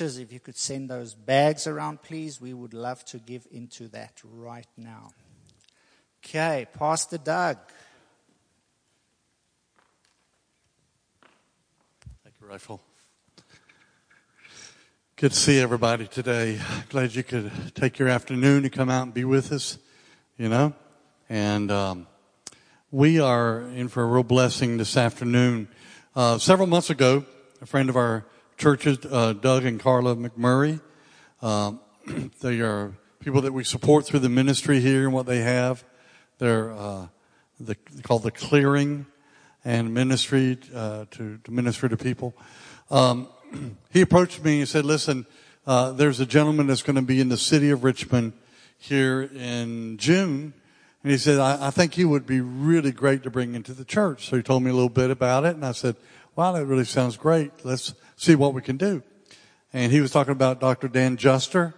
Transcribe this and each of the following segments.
Ushers, if you could send those bags around, please. We would love to give into that right now. Okay, Pastor Doug. Thank you, Rifle. Good to see everybody today. Glad you could take your afternoon to come out and be with us, you know. And um, we are in for a real blessing this afternoon. Uh, several months ago, a friend of our churches, uh, Doug and Carla McMurray, um, they are people that we support through the ministry here and what they have. They're uh, the, called the Clearing and Ministry uh, to, to minister to people. Um, he approached me and said, "Listen, uh, there's a gentleman that's going to be in the city of Richmond here in June." And he said, I, I think he would be really great to bring into the church. So he told me a little bit about it. And I said, wow, that really sounds great. Let's see what we can do. And he was talking about Dr. Dan Juster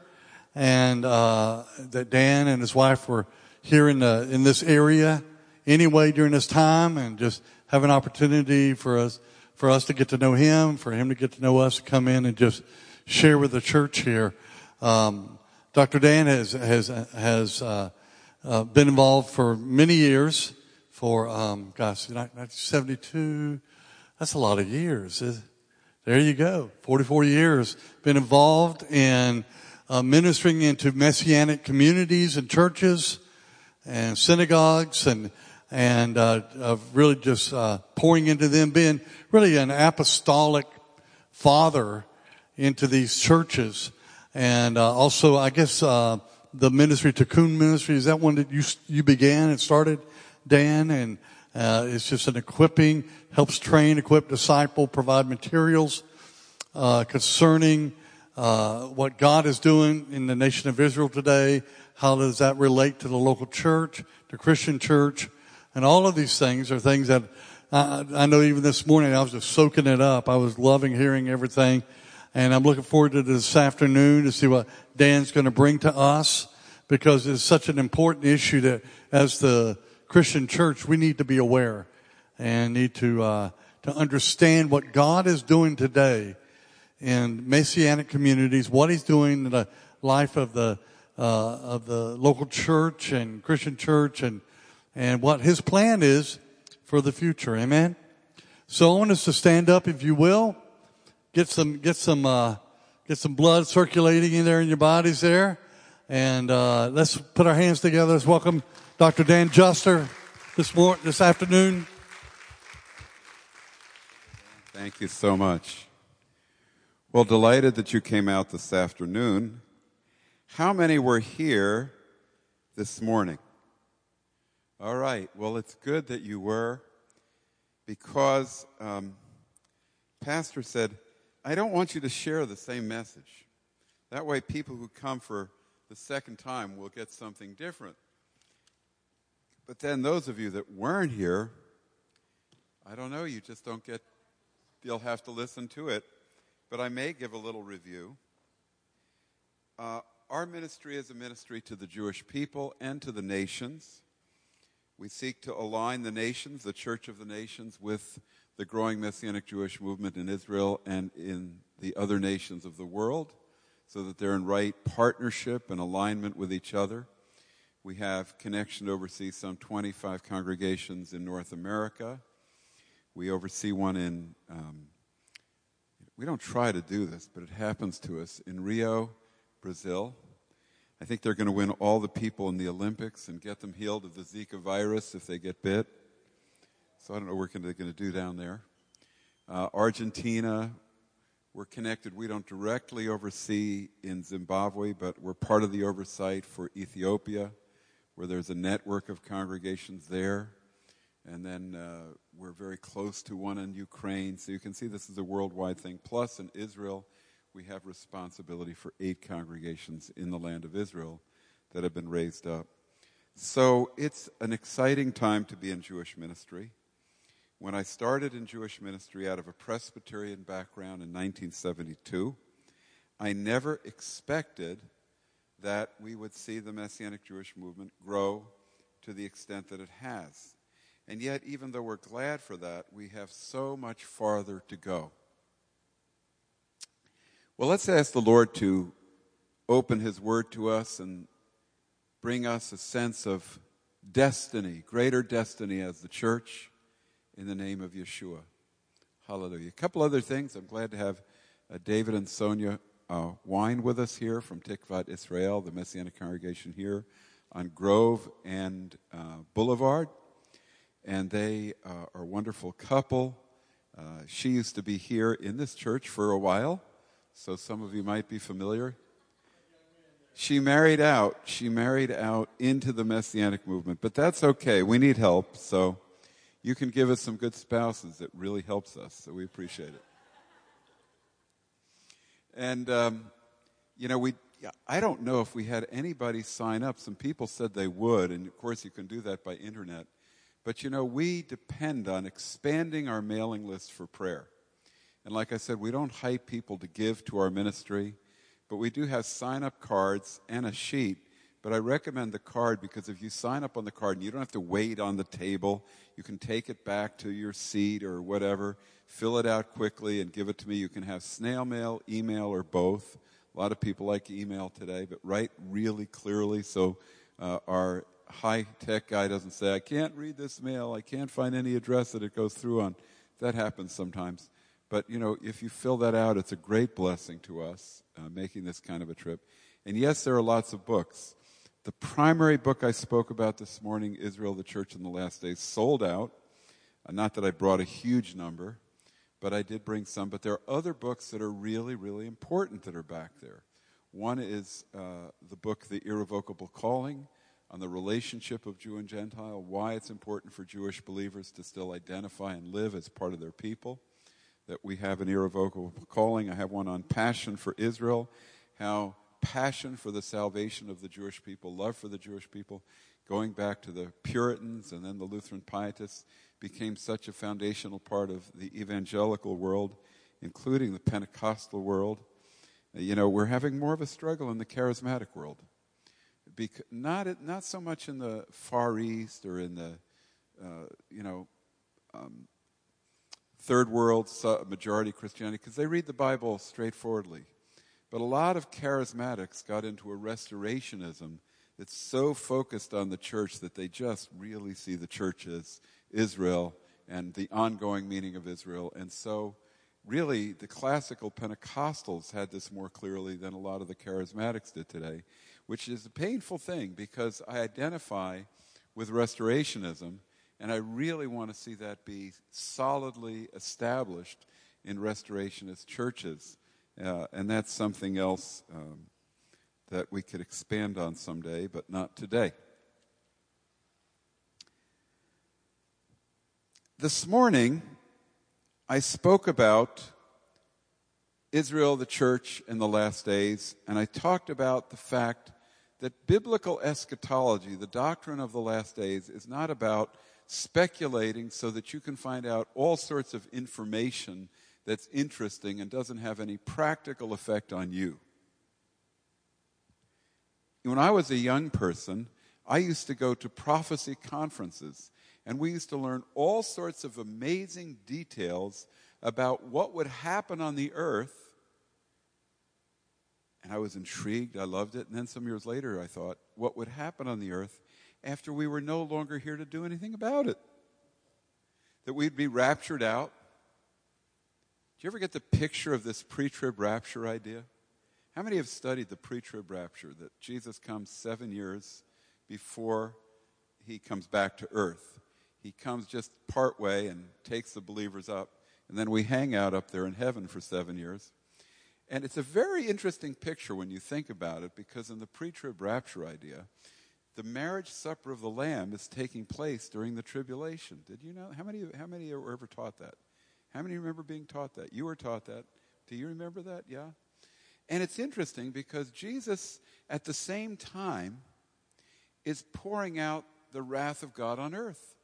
and, uh, that Dan and his wife were here in the, in this area anyway during this time and just have an opportunity for us, for us to get to know him, for him to get to know us, to come in and just share with the church here. Um, Dr. Dan has, has, has, uh, uh, been involved for many years. For um, gosh, 1972. That's a lot of years. There you go. 44 years. Been involved in uh, ministering into messianic communities and churches and synagogues and and uh, really just uh, pouring into them, being really an apostolic father into these churches, and uh, also I guess uh, the ministry, Tikkun Ministry. Is that one that you, you began and started, Dan? And, uh, it's just an equipping, helps train, equip, disciple, provide materials, uh, concerning, uh, what God is doing in the nation of Israel today. How does that relate to the local church, the Christian church? And all of these things are things that I, I know even this morning I was just soaking it up. I was loving hearing everything. And I'm looking forward to this afternoon to see what Dan's going to bring to us because it's such an important issue that as the Christian church, we need to be aware and need to, uh, to understand what God is doing today in Messianic communities, what He's doing in the life of the, uh, of the local church and Christian church and, and what His plan is for the future. Amen. So I want us to stand up, if you will get some get some uh, get some blood circulating in there in your bodies there, and uh, let's put our hands together. Let's welcome Dr. Dan Juster this morning, this afternoon. Thank you so much. Well, delighted that you came out this afternoon. How many were here this morning? All right. Well, it's good that you were because um, Pastor said I don't want you to share the same message. That way, people who come for the second time will get something different. But then, those of you that weren't here, I don't know, you just don't get, you'll have to listen to it. But I may give a little review. Uh, our ministry is a ministry to the Jewish people and to the nations. We seek to align the nations, the Church of the Nations, with the growing Messianic Jewish movement in Israel and in the other nations of the world so that they're in right partnership and alignment with each other. We have connection to oversee some 25 congregations in North America. We oversee one in, um, we don't try to do this, but it happens to us in Rio, Brazil. I think they're going to win all the people in the Olympics and get them healed of the Zika virus if they get bit. So I don't know what they're going to do down there. Uh, Argentina, we're connected. We don't directly oversee in Zimbabwe, but we're part of the oversight for Ethiopia, where there's a network of congregations there. And then uh, we're very close to one in Ukraine. So you can see this is a worldwide thing. Plus, in Israel, we have responsibility for eight congregations in the land of Israel that have been raised up. So it's an exciting time to be in Jewish ministry. When I started in Jewish ministry out of a Presbyterian background in 1972, I never expected that we would see the Messianic Jewish movement grow to the extent that it has. And yet, even though we're glad for that, we have so much farther to go. Well, let's ask the Lord to open His Word to us and bring us a sense of destiny, greater destiny as the church, in the name of Yeshua. Hallelujah. A couple other things. I'm glad to have uh, David and Sonia uh, Wine with us here from Tikvat Israel, the Messianic congregation here on Grove and uh, Boulevard. And they uh, are a wonderful couple. Uh, she used to be here in this church for a while, so some of you might be familiar. She married out. She married out into the Messianic movement, but that's okay. We need help, so you can give us some good spouses. It really helps us, so we appreciate it. And, um, you know, we, I don't know if we had anybody sign up. Some people said they would, and of course, you can do that by internet. But, you know, we depend on expanding our mailing list for prayer. And like I said, we don't hype people to give to our ministry, but we do have sign up cards and a sheet. But I recommend the card because if you sign up on the card and you don't have to wait on the table, you can take it back to your seat or whatever, fill it out quickly and give it to me. You can have snail mail, email, or both. A lot of people like email today, but write really clearly so uh, our high tech guy doesn't say, I can't read this mail, I can't find any address that it goes through on. That happens sometimes. But, you know, if you fill that out, it's a great blessing to us uh, making this kind of a trip. And yes, there are lots of books. The primary book I spoke about this morning, Israel, the Church in the Last Days, sold out. Uh, not that I brought a huge number, but I did bring some. But there are other books that are really, really important that are back there. One is uh, the book, The Irrevocable Calling, on the relationship of Jew and Gentile, why it's important for Jewish believers to still identify and live as part of their people, that we have an irrevocable calling. I have one on passion for Israel, how passion for the salvation of the Jewish people, love for the Jewish people, going back to the Puritans and then the Lutheran Pietists, became such a foundational part of the evangelical world, including the Pentecostal world. You know, we're having more of a struggle in the charismatic world. Bec- not, not so much in the Far East or in the, uh, you know, um, third world majority Christianity, because they read the Bible straightforwardly. But a lot of charismatics got into a restorationism that's so focused on the church that they just really see the church as Israel and the ongoing meaning of Israel. And so, really, the classical Pentecostals had this more clearly than a lot of the charismatics did today, which is a painful thing because I identify with restorationism and I really want to see that be solidly established in restorationist churches. Uh, and that's something else um, that we could expand on someday, but not today. This morning, I spoke about Israel, the church, and the last days, and I talked about the fact that biblical eschatology, the doctrine of the last days, is not about speculating so that you can find out all sorts of information that's interesting and doesn't have any practical effect on you. When I was a young person, I used to go to prophecy conferences, and we used to learn all sorts of amazing details about what would happen on the earth. And I was intrigued, I loved it. And then some years later, I thought, what would happen on the earth after we were no longer here to do anything about it? That we'd be raptured out, do you ever get the picture of this pre trib rapture idea? How many have studied the pre trib rapture that Jesus comes seven years before he comes back to earth? He comes just part way and takes the believers up, and then we hang out up there in heaven for seven years. And it's a very interesting picture when you think about it because in the pre trib rapture idea, the marriage supper of the Lamb is taking place during the tribulation. Did you know? How many, how many were ever taught that? How many remember being taught that? You were taught that. Do you remember that? Yeah? And it's interesting because Jesus, at the same time, is pouring out the wrath of God on earth.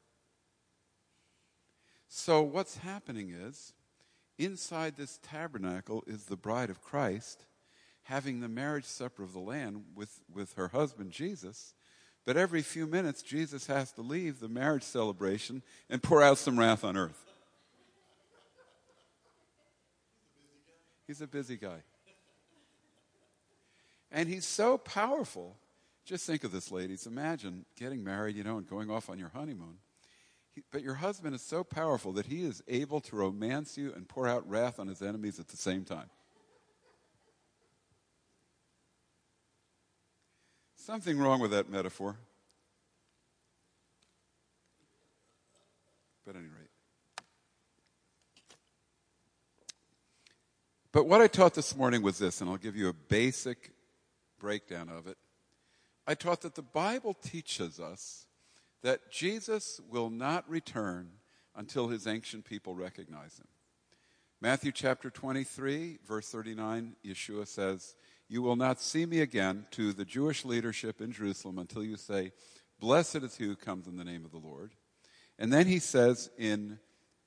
So, what's happening is, inside this tabernacle is the bride of Christ having the marriage supper of the Lamb with, with her husband Jesus. But every few minutes, Jesus has to leave the marriage celebration and pour out some wrath on earth. He's a busy guy. And he's so powerful. Just think of this, ladies. Imagine getting married, you know, and going off on your honeymoon. But your husband is so powerful that he is able to romance you and pour out wrath on his enemies at the same time. Something wrong with that metaphor. But at any rate. But what I taught this morning was this, and I'll give you a basic breakdown of it. I taught that the Bible teaches us that Jesus will not return until his ancient people recognize him. Matthew chapter 23, verse 39, Yeshua says, You will not see me again to the Jewish leadership in Jerusalem until you say, Blessed is he who comes in the name of the Lord. And then he says in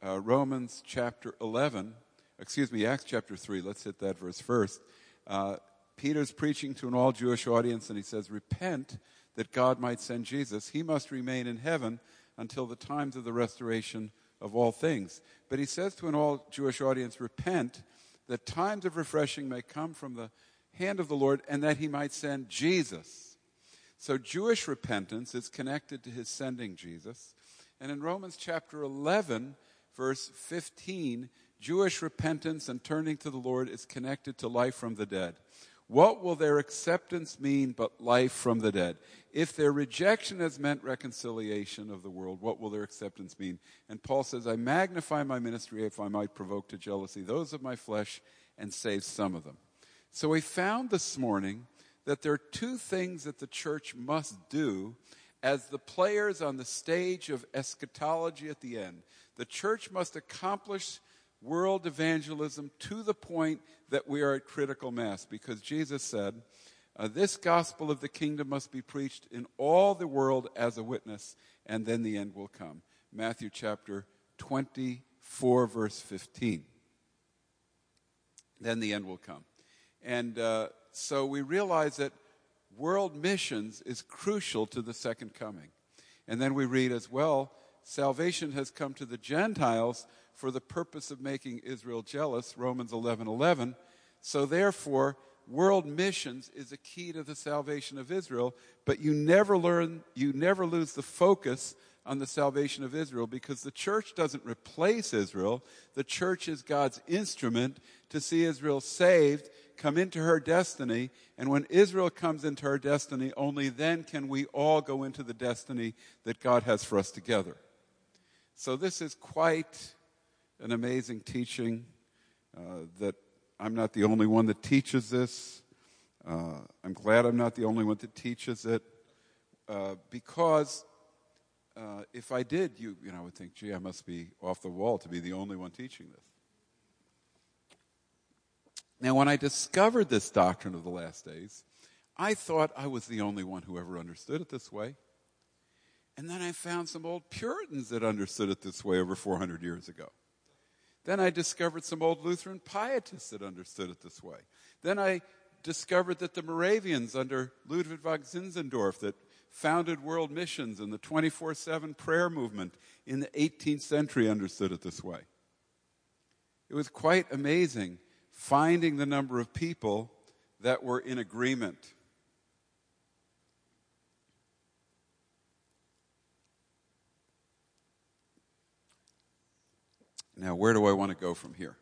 uh, Romans chapter 11, excuse me, Acts chapter 3, let's hit that verse first. Uh, Peter's preaching to an all Jewish audience, and he says, Repent that God might send Jesus. He must remain in heaven until the times of the restoration of all things. But he says to an all Jewish audience, Repent that times of refreshing may come from the hand of the Lord, and that he might send Jesus. So Jewish repentance is connected to his sending Jesus. And in Romans chapter 11, verse 15, Jewish repentance and turning to the Lord is connected to life from the dead. What will their acceptance mean but life from the dead? If their rejection has meant reconciliation of the world, what will their acceptance mean? And Paul says, I magnify my ministry if I might provoke to jealousy those of my flesh and save some of them. So we found this morning that there are two things that the church must do as the players on the stage of eschatology at the end. The church must accomplish world evangelism to the point that we are at critical mass because Jesus said, uh, This gospel of the kingdom must be preached in all the world as a witness, and then the end will come. Matthew chapter 24, verse 15. Then the end will come. And uh, so we realize that world missions is crucial to the second coming. And then we read as well salvation has come to the Gentiles for the purpose of making Israel jealous, Romans 11 11. So therefore, world missions is a key to the salvation of Israel, but you never learn, you never lose the focus on the salvation of Israel because the church doesn't replace Israel. The church is God's instrument to see Israel saved, come into her destiny, and when Israel comes into her destiny, only then can we all go into the destiny that God has for us together. So this is quite an amazing teaching uh, that I'm not the only one that teaches this. Uh, I'm glad I'm not the only one that teaches it uh, because uh, if I did, you, you know, I would think, gee, I must be off the wall to be the only one teaching this. Now, when I discovered this doctrine of the last days, I thought I was the only one who ever understood it this way. And then I found some old Puritans that understood it this way over 400 years ago. Then I discovered some old Lutheran pietists that understood it this way. Then I discovered that the Moravians under Ludwig von Zinzendorf that founded world missions and the 24 7 prayer movement in the 18th century understood it this way. It was quite amazing finding the number of people that were in agreement. Now, where do I want to go from here?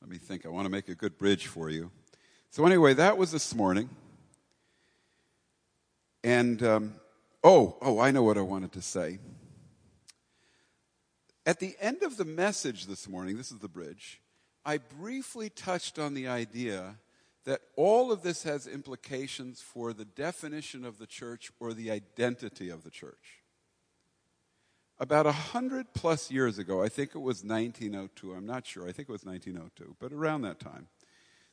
Let me think. I want to make a good bridge for you. So, anyway, that was this morning. And, um, oh, oh, I know what I wanted to say. At the end of the message this morning, this is the bridge, I briefly touched on the idea that all of this has implications for the definition of the church or the identity of the church. About a hundred plus years ago, I think it was 1902, I'm not sure, I think it was 1902, but around that time,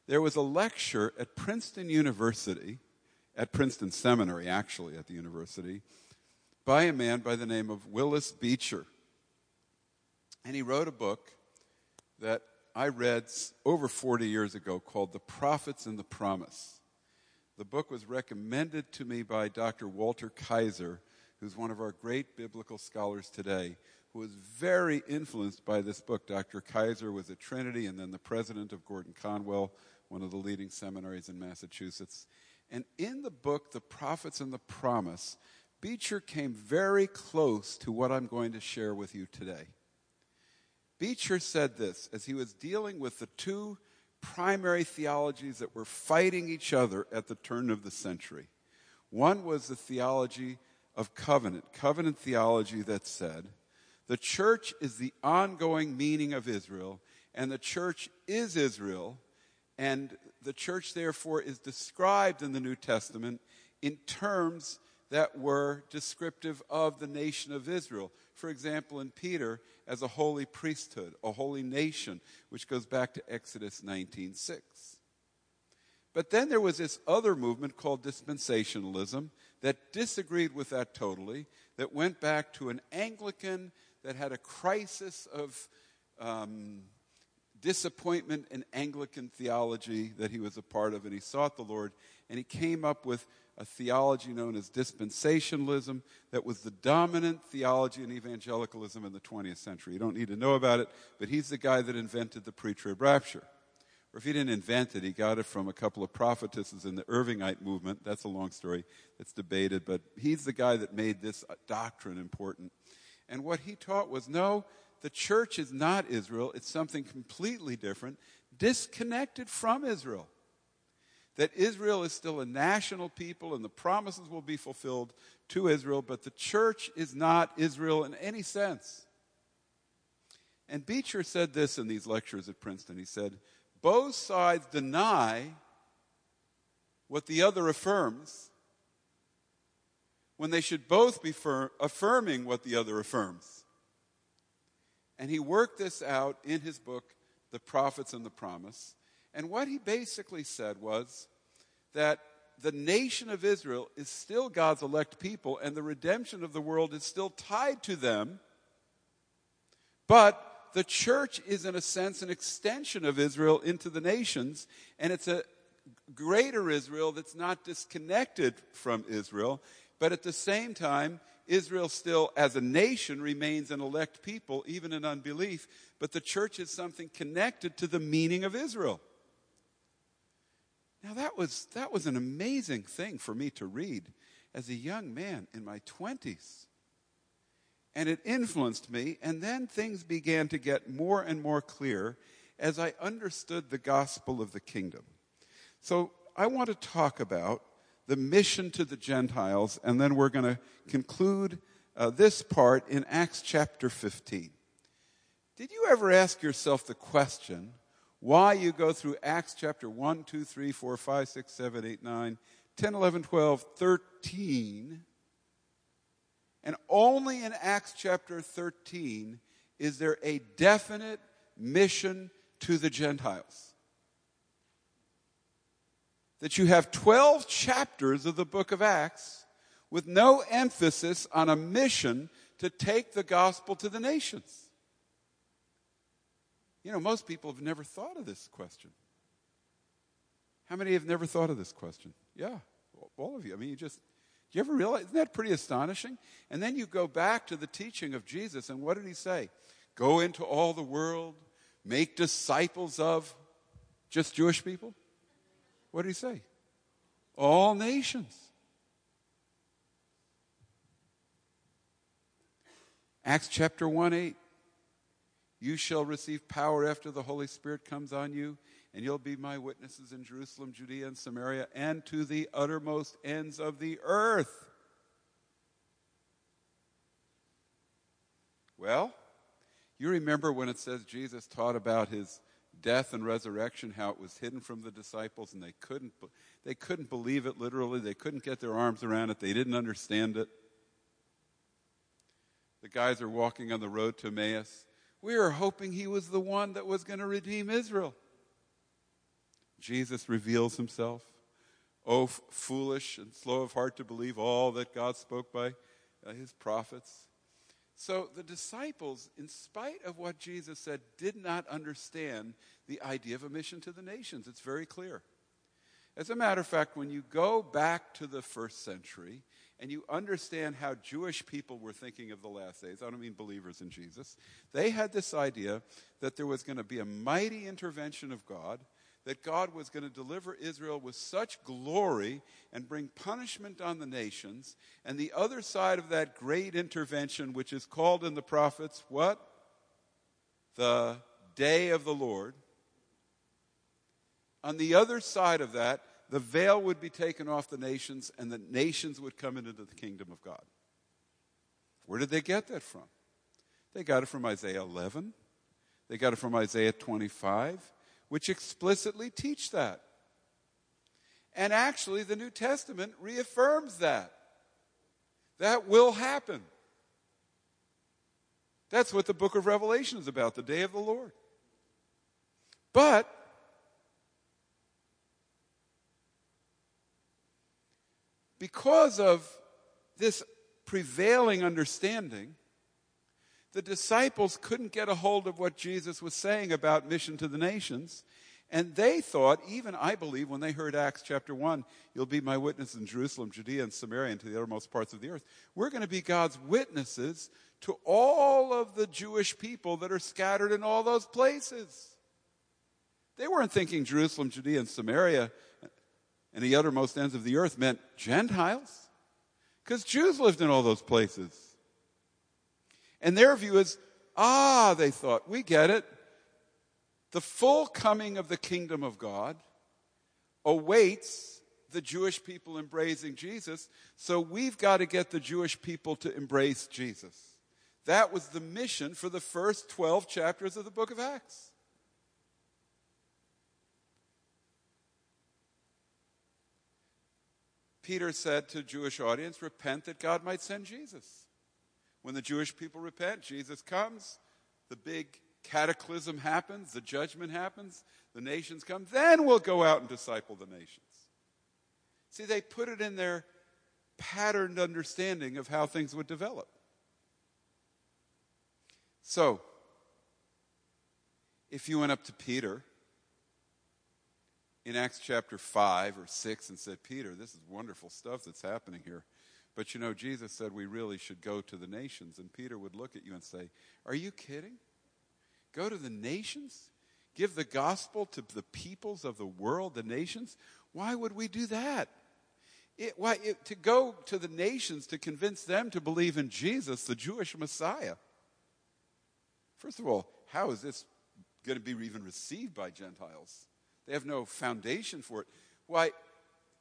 there was a lecture at Princeton University, at Princeton Seminary, actually, at the university, by a man by the name of Willis Beecher. And he wrote a book that I read over 40 years ago called The Prophets and the Promise. The book was recommended to me by Dr. Walter Kaiser, who's one of our great biblical scholars today, who was very influenced by this book. Dr. Kaiser was at Trinity and then the president of Gordon Conwell one of the leading seminaries in Massachusetts. And in the book, The Prophets and the Promise, Beecher came very close to what I'm going to share with you today. Beecher said this as he was dealing with the two primary theologies that were fighting each other at the turn of the century. One was the theology of covenant, covenant theology that said, the church is the ongoing meaning of Israel, and the church is Israel, and the church, therefore, is described in the New Testament in terms that were descriptive of the nation of Israel. For example, in Peter, as a holy priesthood, a holy nation, which goes back to Exodus 19:6. But then there was this other movement called dispensationalism that disagreed with that totally, that went back to an Anglican that had a crisis of um, disappointment in Anglican theology that he was a part of, and he sought the Lord, and he came up with a theology known as dispensationalism that was the dominant theology in evangelicalism in the 20th century. You don't need to know about it, but he's the guy that invented the pre trib rapture. Or if he didn't invent it, he got it from a couple of prophetesses in the Irvingite movement. That's a long story that's debated, but he's the guy that made this doctrine important. And what he taught was no, the church is not Israel, it's something completely different, disconnected from Israel. That Israel is still a national people and the promises will be fulfilled to Israel, but the church is not Israel in any sense. And Beecher said this in these lectures at Princeton. He said, Both sides deny what the other affirms when they should both be fir- affirming what the other affirms. And he worked this out in his book, The Prophets and the Promise. And what he basically said was that the nation of Israel is still God's elect people, and the redemption of the world is still tied to them. But the church is, in a sense, an extension of Israel into the nations, and it's a greater Israel that's not disconnected from Israel. But at the same time, Israel still, as a nation, remains an elect people, even in unbelief. But the church is something connected to the meaning of Israel. Now, that was, that was an amazing thing for me to read as a young man in my 20s. And it influenced me, and then things began to get more and more clear as I understood the gospel of the kingdom. So, I want to talk about the mission to the Gentiles, and then we're going to conclude uh, this part in Acts chapter 15. Did you ever ask yourself the question why you go through Acts chapter 1, 2, 3, 4, 5, 6, 7, 8, 9, 10, 11, 12, 13, and only in Acts chapter 13 is there a definite mission to the Gentiles? that you have 12 chapters of the book of Acts with no emphasis on a mission to take the gospel to the nations. You know, most people have never thought of this question. How many have never thought of this question? Yeah, all of you. I mean, you just, you ever realize, isn't that pretty astonishing? And then you go back to the teaching of Jesus, and what did he say? Go into all the world, make disciples of just Jewish people? What did he say? All nations. Acts chapter 1 8. You shall receive power after the Holy Spirit comes on you, and you'll be my witnesses in Jerusalem, Judea, and Samaria, and to the uttermost ends of the earth. Well, you remember when it says Jesus taught about his death and resurrection, how it was hidden from the disciples and they couldn't, they couldn't believe it literally. They couldn't get their arms around it. They didn't understand it. The guys are walking on the road to Emmaus. We were hoping he was the one that was going to redeem Israel. Jesus reveals himself. Oh, foolish and slow of heart to believe all that God spoke by uh, his prophets. So the disciples, in spite of what Jesus said, did not understand the idea of a mission to the nations. It's very clear. As a matter of fact, when you go back to the first century and you understand how Jewish people were thinking of the last days, I don't mean believers in Jesus, they had this idea that there was going to be a mighty intervention of God, that God was going to deliver Israel with such glory and bring punishment on the nations. And the other side of that great intervention, which is called in the prophets, what? The day of the Lord. On the other side of that, the veil would be taken off the nations and the nations would come into the kingdom of God. Where did they get that from? They got it from Isaiah 11. They got it from Isaiah 25 which explicitly teach that. And actually, the New Testament reaffirms that. That will happen. That's what the book of Revelation is about, the day of the Lord. But because of this prevailing understanding, the disciples couldn't get a hold of what Jesus was saying about mission to the nations. And they thought, even I believe, when they heard Acts chapter 1, you'll be my witness in Jerusalem, Judea, and Samaria, and to the uttermost parts of the earth. We're going to be God's witnesses to all of the Jewish people that are scattered in all those places. They weren't thinking Jerusalem, Judea, and Samaria, and the uttermost ends of the earth meant Gentiles. Because Jews lived in all those places. And their view is, ah, they thought, we get it. The full coming of the kingdom of God awaits the Jewish people embracing Jesus, so we've got to get the Jewish people to embrace Jesus. That was the mission for the first 12 chapters of the book of Acts. Peter said to Jewish audience, repent that God might send Jesus. When the Jewish people repent, Jesus comes, the big cataclysm happens, the judgment happens, the nations come, then we'll go out and disciple the nations. See, they put it in their patterned understanding of how things would develop. So, if you went up to Peter in Acts chapter 5 or 6 and said, Peter, this is wonderful stuff that's happening here. But you know, Jesus said we really should go to the nations. And Peter would look at you and say, Are you kidding? Go to the nations? Give the gospel to the peoples of the world, the nations? Why would we do that? It, why, it, to go to the nations to convince them to believe in Jesus, the Jewish Messiah. First of all, how is this going to be even received by Gentiles? They have no foundation for it. Why,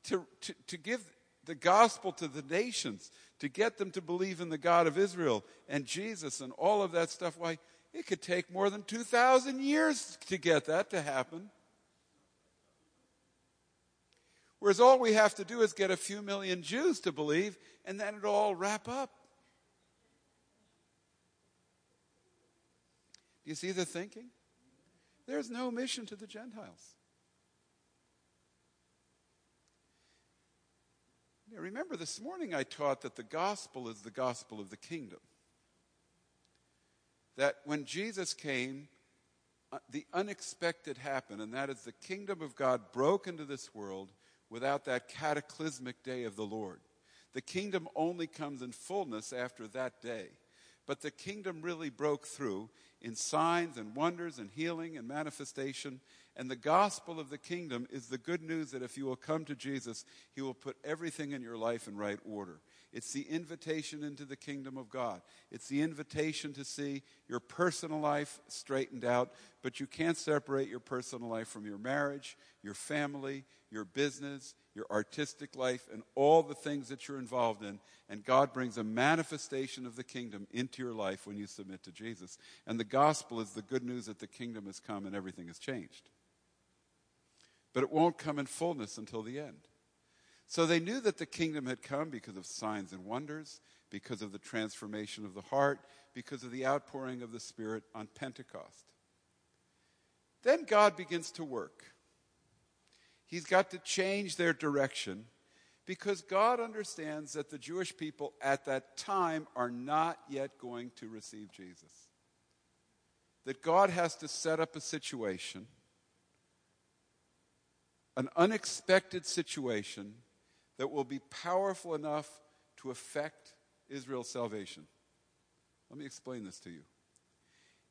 to, to, to give the gospel to the nations, to get them to believe in the God of Israel and Jesus and all of that stuff. Why, it could take more than 2,000 years to get that to happen. Whereas all we have to do is get a few million Jews to believe, and then it'll all wrap up. Do you see the thinking? There's no mission to the Gentiles. Remember, this morning I taught that the gospel is the gospel of the kingdom. That when Jesus came, uh, the unexpected happened, and that is the kingdom of God broke into this world without that cataclysmic day of the Lord. The kingdom only comes in fullness after that day. But the kingdom really broke through in signs and wonders and healing and manifestation and the gospel of the kingdom is the good news that if you will come to Jesus, he will put everything in your life in right order. It's the invitation into the kingdom of God. It's the invitation to see your personal life straightened out, but you can't separate your personal life from your marriage, your family, your business, your artistic life, and all the things that you're involved in. And God brings a manifestation of the kingdom into your life when you submit to Jesus. And the gospel is the good news that the kingdom has come and everything has changed but it won't come in fullness until the end. So they knew that the kingdom had come because of signs and wonders, because of the transformation of the heart, because of the outpouring of the Spirit on Pentecost. Then God begins to work. He's got to change their direction because God understands that the Jewish people at that time are not yet going to receive Jesus. That God has to set up a situation an unexpected situation that will be powerful enough to affect Israel's salvation. Let me explain this to you.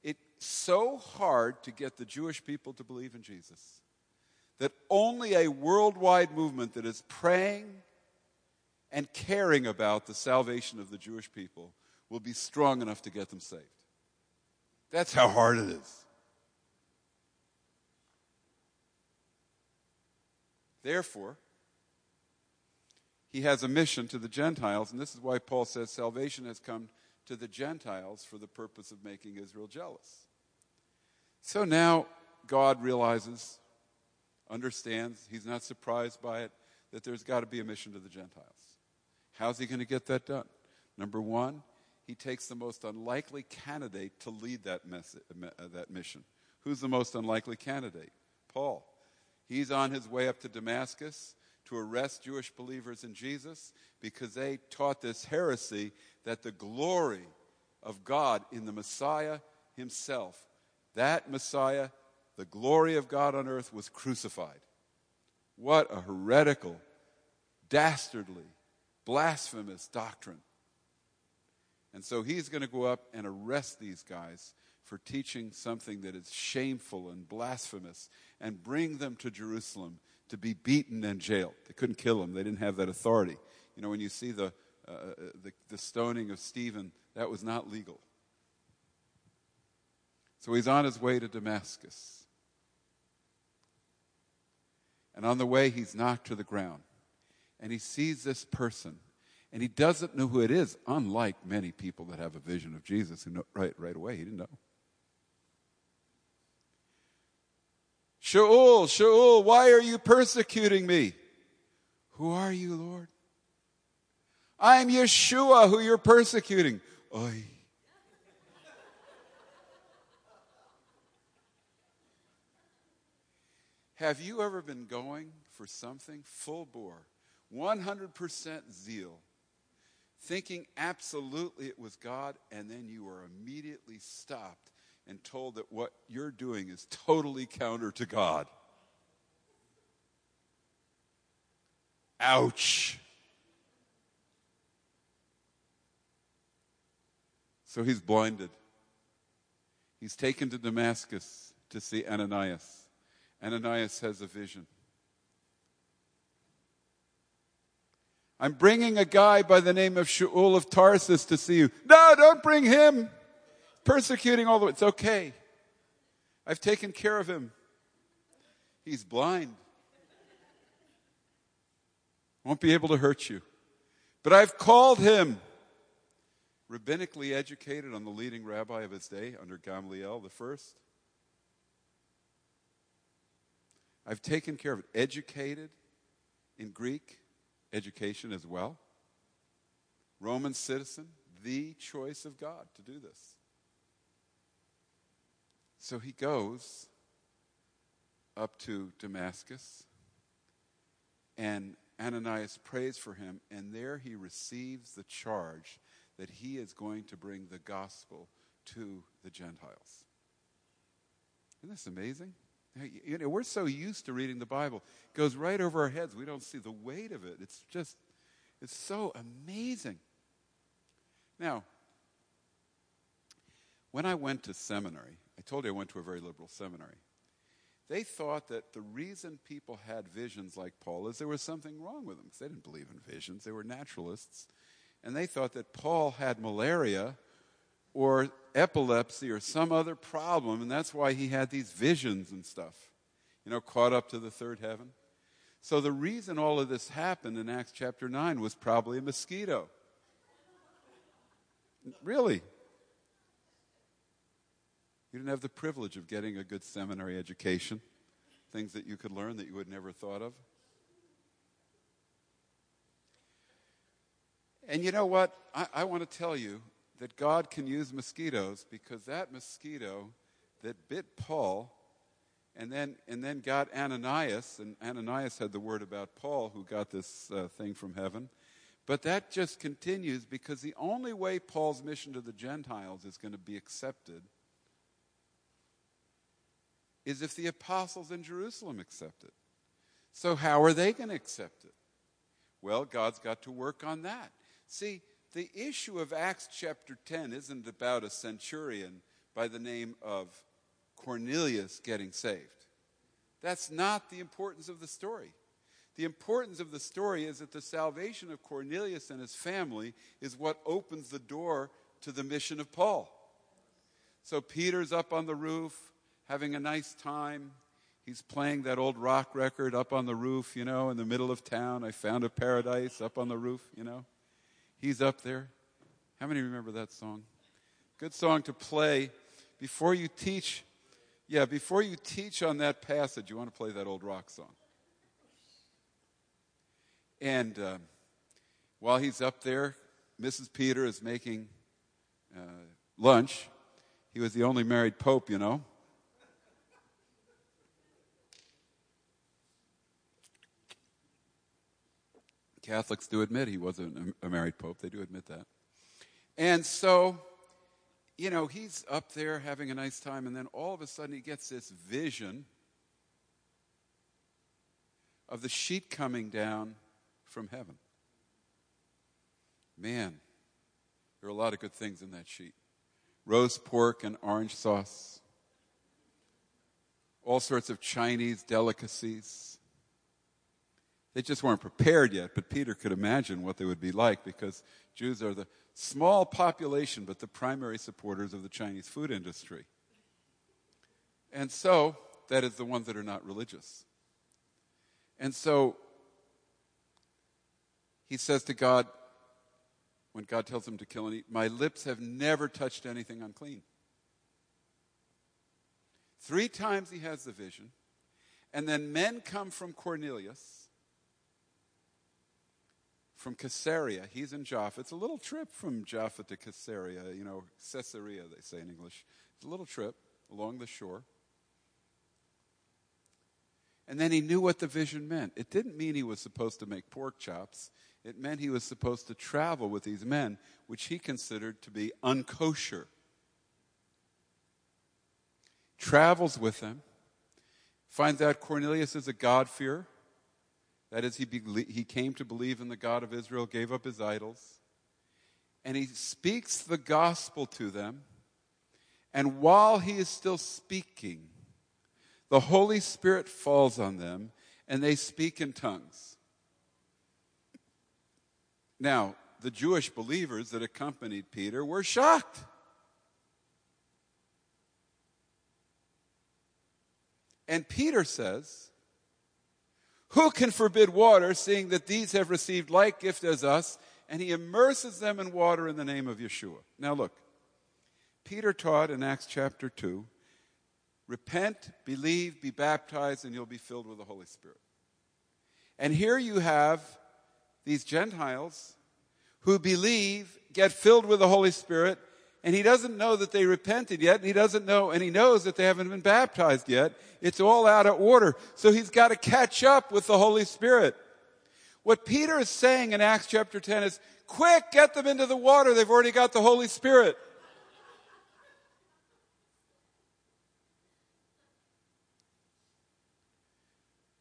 It's so hard to get the Jewish people to believe in Jesus that only a worldwide movement that is praying and caring about the salvation of the Jewish people will be strong enough to get them saved. That's how hard it is. Therefore, he has a mission to the Gentiles, and this is why Paul says salvation has come to the Gentiles for the purpose of making Israel jealous. So now God realizes, understands, he's not surprised by it, that there's got to be a mission to the Gentiles. How's he going to get that done? Number one, he takes the most unlikely candidate to lead that, mess- uh, that mission. Who's the most unlikely candidate? Paul. He's on his way up to Damascus to arrest Jewish believers in Jesus because they taught this heresy that the glory of God in the Messiah himself, that Messiah, the glory of God on earth, was crucified. What a heretical, dastardly, blasphemous doctrine. And so he's going to go up and arrest these guys for teaching something that is shameful and blasphemous and bring them to Jerusalem to be beaten and jailed. They couldn't kill them, they didn't have that authority. You know, when you see the, uh, the, the stoning of Stephen, that was not legal. So he's on his way to Damascus. And on the way, he's knocked to the ground. And he sees this person. And he doesn't know who it is, unlike many people that have a vision of Jesus who know right, right away. He didn't know. Shaul, Shaul, why are you persecuting me? Who are you, Lord? I am Yeshua, who you're persecuting. Oy. Have you ever been going for something full bore, 100% zeal, thinking absolutely it was God, and then you were immediately stopped and told that what you're doing is totally counter to God. Ouch. So he's blinded. He's taken to Damascus to see Ananias. Ananias has a vision. I'm bringing a guy by the name of Shaul of Tarsus to see you. No, don't bring him persecuting all the way. It's okay. I've taken care of him. He's blind. Won't be able to hurt you. But I've called him. Rabbinically educated on the leading rabbi of his day under Gamaliel the first. I've taken care of it. Educated in Greek education as well. Roman citizen, the choice of God to do this. So he goes up to Damascus, and Ananias prays for him, and there he receives the charge that he is going to bring the gospel to the Gentiles. Isn't this amazing? You know, we're so used to reading the Bible. It goes right over our heads. We don't see the weight of it. It's just, it's so amazing. Now, when I went to seminary, I told you I went to a very liberal seminary. They thought that the reason people had visions like Paul is there was something wrong with them because they didn't believe in visions. They were naturalists. And they thought that Paul had malaria or epilepsy or some other problem, and that's why he had these visions and stuff, you know, caught up to the third heaven. So the reason all of this happened in Acts chapter 9 was probably a mosquito. Really. You didn't have the privilege of getting a good seminary education, things that you could learn that you would never thought of. And you know what? I, I want to tell you that God can use mosquitoes because that mosquito that bit Paul and then, and then got Ananias, and Ananias had the word about Paul who got this uh, thing from heaven. But that just continues because the only way Paul's mission to the Gentiles is going to be accepted is if the apostles in Jerusalem accept it. So, how are they going to accept it? Well, God's got to work on that. See, the issue of Acts chapter 10 isn't about a centurion by the name of Cornelius getting saved. That's not the importance of the story. The importance of the story is that the salvation of Cornelius and his family is what opens the door to the mission of Paul. So Peter's up on the roof, having a nice time. He's playing that old rock record up on the roof, you know, in the middle of town. I found a paradise up on the roof, you know. He's up there. How many remember that song? Good song to play before you teach. Yeah, before you teach on that passage, you want to play that old rock song. And uh, while he's up there, Mrs. Peter is making uh, lunch. He was the only married pope, you know. Catholics do admit he wasn't a married pope. They do admit that. And so, you know, he's up there having a nice time, and then all of a sudden he gets this vision of the sheet coming down from heaven. Man, there are a lot of good things in that sheet roast pork and orange sauce, all sorts of Chinese delicacies. They just weren't prepared yet, but Peter could imagine what they would be like because Jews are the small population, but the primary supporters of the Chinese food industry. And so, that is the ones that are not religious. And so, he says to God, when God tells him to kill and eat, My lips have never touched anything unclean. Three times he has the vision, and then men come from Cornelius, from Caesarea. He's in Jaffa. It's a little trip from Jaffa to Caesarea, you know, Caesarea, they say in English. It's a little trip along the shore. And then he knew what the vision meant. It didn't mean he was supposed to make pork chops. It meant he was supposed to travel with these men, which he considered to be unkosher. Travels with them, finds out Cornelius is a God-fearer. That is, he, he came to believe in the God of Israel, gave up his idols. And he speaks the gospel to them. And while he is still speaking, the Holy Spirit falls on them and they speak in tongues. Now, the Jewish believers that accompanied Peter were shocked. And Peter says, Who can forbid water, seeing that these have received like gift as us? And he immerses them in water in the name of Yeshua. Now, look, Peter taught in Acts chapter 2 repent, believe, be baptized, and you'll be filled with the Holy Spirit. And here you have these Gentiles who believe, get filled with the Holy Spirit, and he doesn't know that they repented yet, and he doesn't know, and he knows that they haven't been baptized yet. It's all out of order. So he's got to catch up with the Holy Spirit. What Peter is saying in Acts chapter 10 is, quick, get them into the water. They've already got the Holy Spirit.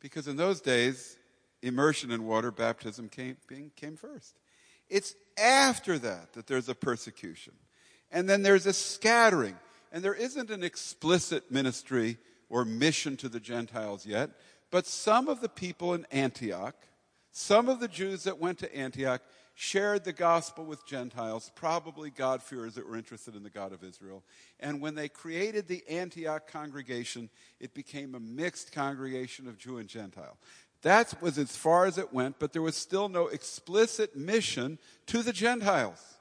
Because in those days, immersion in water baptism came, came first. It's after that that there's a persecution. And then there's a scattering. And there isn't an explicit ministry or mission to the Gentiles yet, but some of the people in Antioch, some of the Jews that went to Antioch, shared the gospel with Gentiles, probably God-fearers that were interested in the God of Israel. And when they created the Antioch congregation, it became a mixed congregation of Jew and Gentile. That was as far as it went, but there was still no explicit mission to the Gentiles.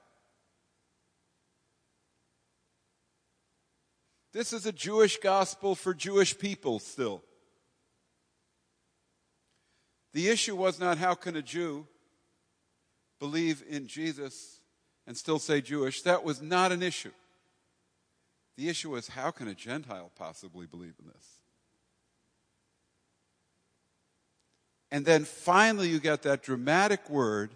This is a Jewish gospel for Jewish people still. The issue was not how can a Jew believe in Jesus and still say Jewish. That was not an issue. The issue was how can a Gentile possibly believe in this? And then finally, you get that dramatic word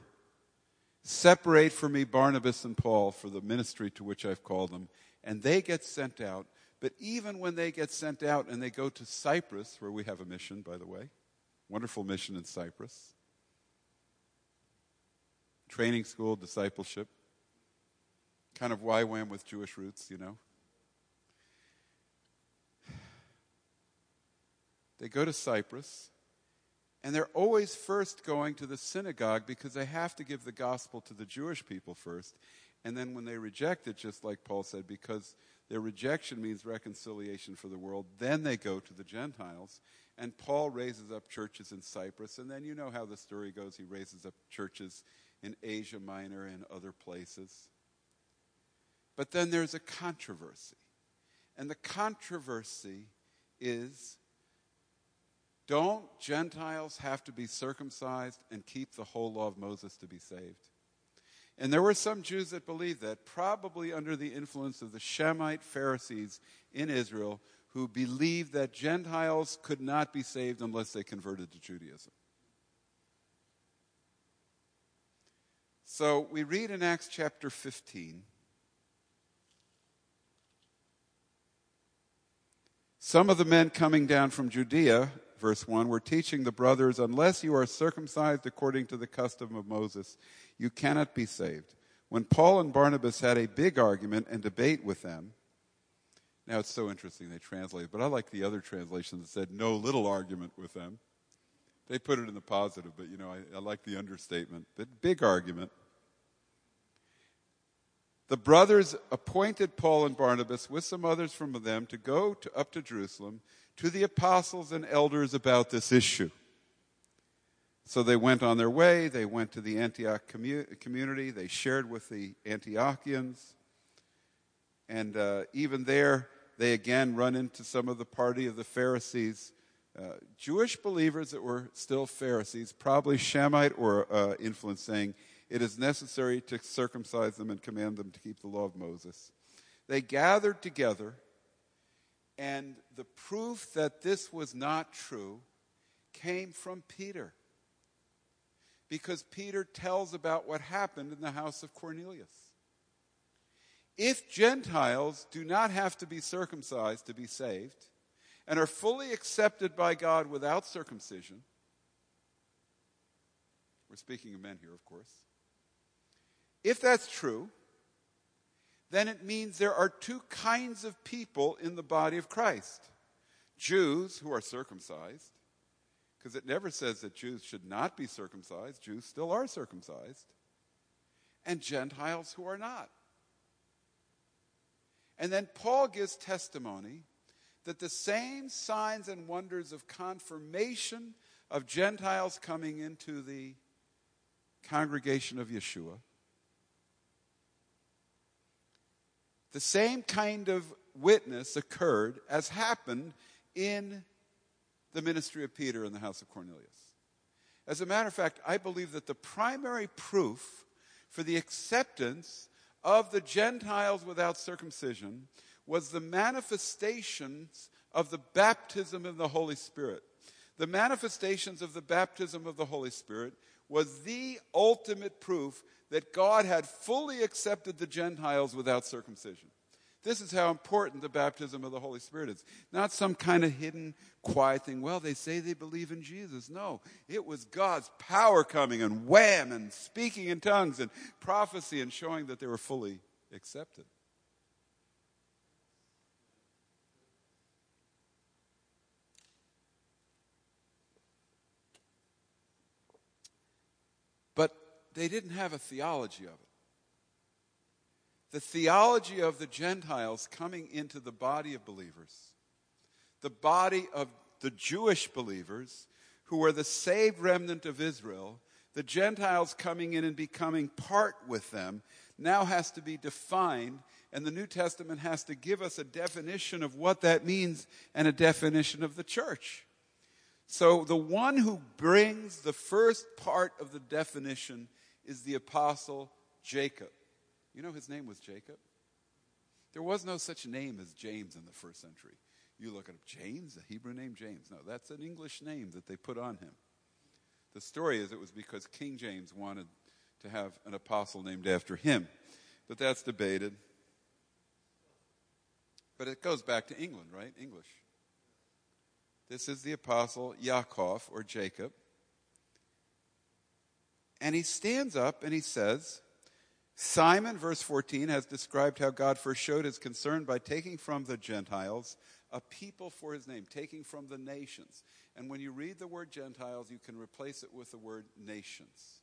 separate for me Barnabas and Paul for the ministry to which I've called them. And they get sent out. But even when they get sent out and they go to Cyprus, where we have a mission, by the way, wonderful mission in Cyprus, training school, discipleship, kind of YWAM with Jewish roots, you know. they go to Cyprus, and they're always first going to the synagogue because they have to give the gospel to the Jewish people first. And then when they reject it, just like Paul said, because their rejection means reconciliation for the world, then they go to the Gentiles. And Paul raises up churches in Cyprus. And then you know how the story goes. He raises up churches in Asia Minor and other places. But then there's a controversy. And the controversy is don't Gentiles have to be circumcised and keep the whole law of Moses to be saved? And there were some Jews that believed that, probably under the influence of the Shammaite Pharisees in Israel, who believed that Gentiles could not be saved unless they converted to Judaism. So we read in Acts chapter 15. Some of the men coming down from Judea verse 1, we're teaching the brothers, unless you are circumcised according to the custom of Moses, you cannot be saved. When Paul and Barnabas had a big argument and debate with them, now it's so interesting they translate, but I like the other translation that said no little argument with them. They put it in the positive, but you know, I, I like the understatement. But big argument. The brothers appointed Paul and Barnabas with some others from them to go to, up to Jerusalem to the apostles and elders about this issue. So they went on their way. They went to the Antioch commu- community. They shared with the Antiochians. And uh, even there, they again run into some of the party of the Pharisees. Uh, Jewish believers that were still Pharisees, probably Shammaite or uh, influence, saying it is necessary to circumcise them and command them to keep the law of Moses. They gathered together and the proof that this was not true came from Peter. Because Peter tells about what happened in the house of Cornelius. If Gentiles do not have to be circumcised to be saved and are fully accepted by God without circumcision, we're speaking of men here, of course. If that's true, then it means there are two kinds of people in the body of Christ. Jews who are circumcised, because it never says that Jews should not be circumcised, Jews still are circumcised, and Gentiles who are not. And then Paul gives testimony that the same signs and wonders of confirmation of Gentiles coming into the congregation of Yeshua the same kind of witness occurred as happened in the ministry of Peter in the house of Cornelius. As a matter of fact, I believe that the primary proof for the acceptance of the Gentiles without circumcision was the manifestations of the baptism of the Holy Spirit. The manifestations of the baptism of the Holy Spirit was the ultimate proof that God had fully accepted the Gentiles without circumcision. This is how important the baptism of the Holy Spirit is. Not some kind of hidden, quiet thing. Well, they say they believe in Jesus. No, it was God's power coming and wham and speaking in tongues and prophecy and showing that they were fully accepted. They didn't have a theology of it. The theology of the Gentiles coming into the body of believers, the body of the Jewish believers who were the saved remnant of Israel, the Gentiles coming in and becoming part with them, now has to be defined, and the New Testament has to give us a definition of what that means and a definition of the church. So the one who brings the first part of the definition is the apostle Jacob. You know his name was Jacob? There was no such name as James in the first century. You look at James, a Hebrew name, James. No, that's an English name that they put on him. The story is it was because King James wanted to have an apostle named after him. But that's debated. But it goes back to England, right? English. This is the apostle Yaakov or Jacob. And he stands up and he says, Simon, verse 14, has described how God first showed his concern by taking from the Gentiles a people for his name, taking from the nations. And when you read the word Gentiles, you can replace it with the word nations.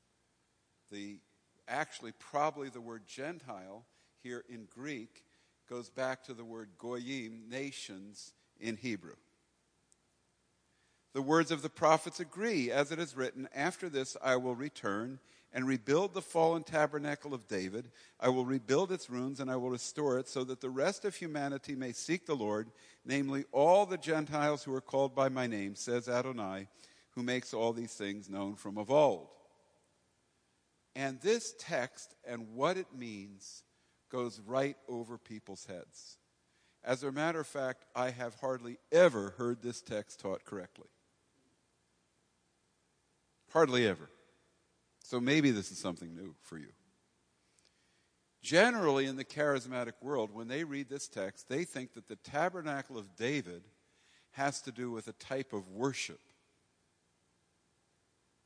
The actually probably the word Gentile here in Greek goes back to the word goyim, nations in Hebrew. The words of the prophets agree, as it is written, After this I will return and rebuild the fallen tabernacle of David. I will rebuild its ruins and I will restore it so that the rest of humanity may seek the Lord, namely all the Gentiles who are called by my name, says Adonai, who makes all these things known from of old. And this text and what it means goes right over people's heads. As a matter of fact, I have hardly ever heard this text taught correctly. Hardly ever. So maybe this is something new for you. Generally, in the charismatic world, when they read this text, they think that the tabernacle of David has to do with a type of worship.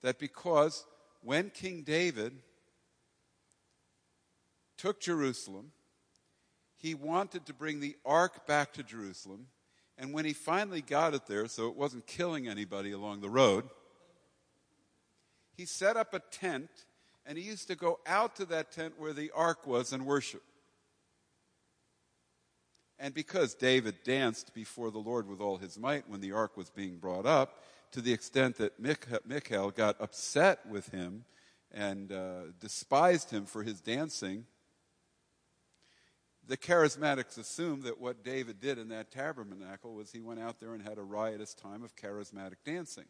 That because when King David took Jerusalem, he wanted to bring the ark back to Jerusalem. And when he finally got it there, so it wasn't killing anybody along the road, he set up a tent and he used to go out to that tent where the ark was and worship. And because David danced before the Lord with all his might when the ark was being brought up, to the extent that Michal got upset with him and uh, despised him for his dancing, the charismatics assumed that what David did in that tabernacle was he went out there and had a riotous time of charismatic dancing.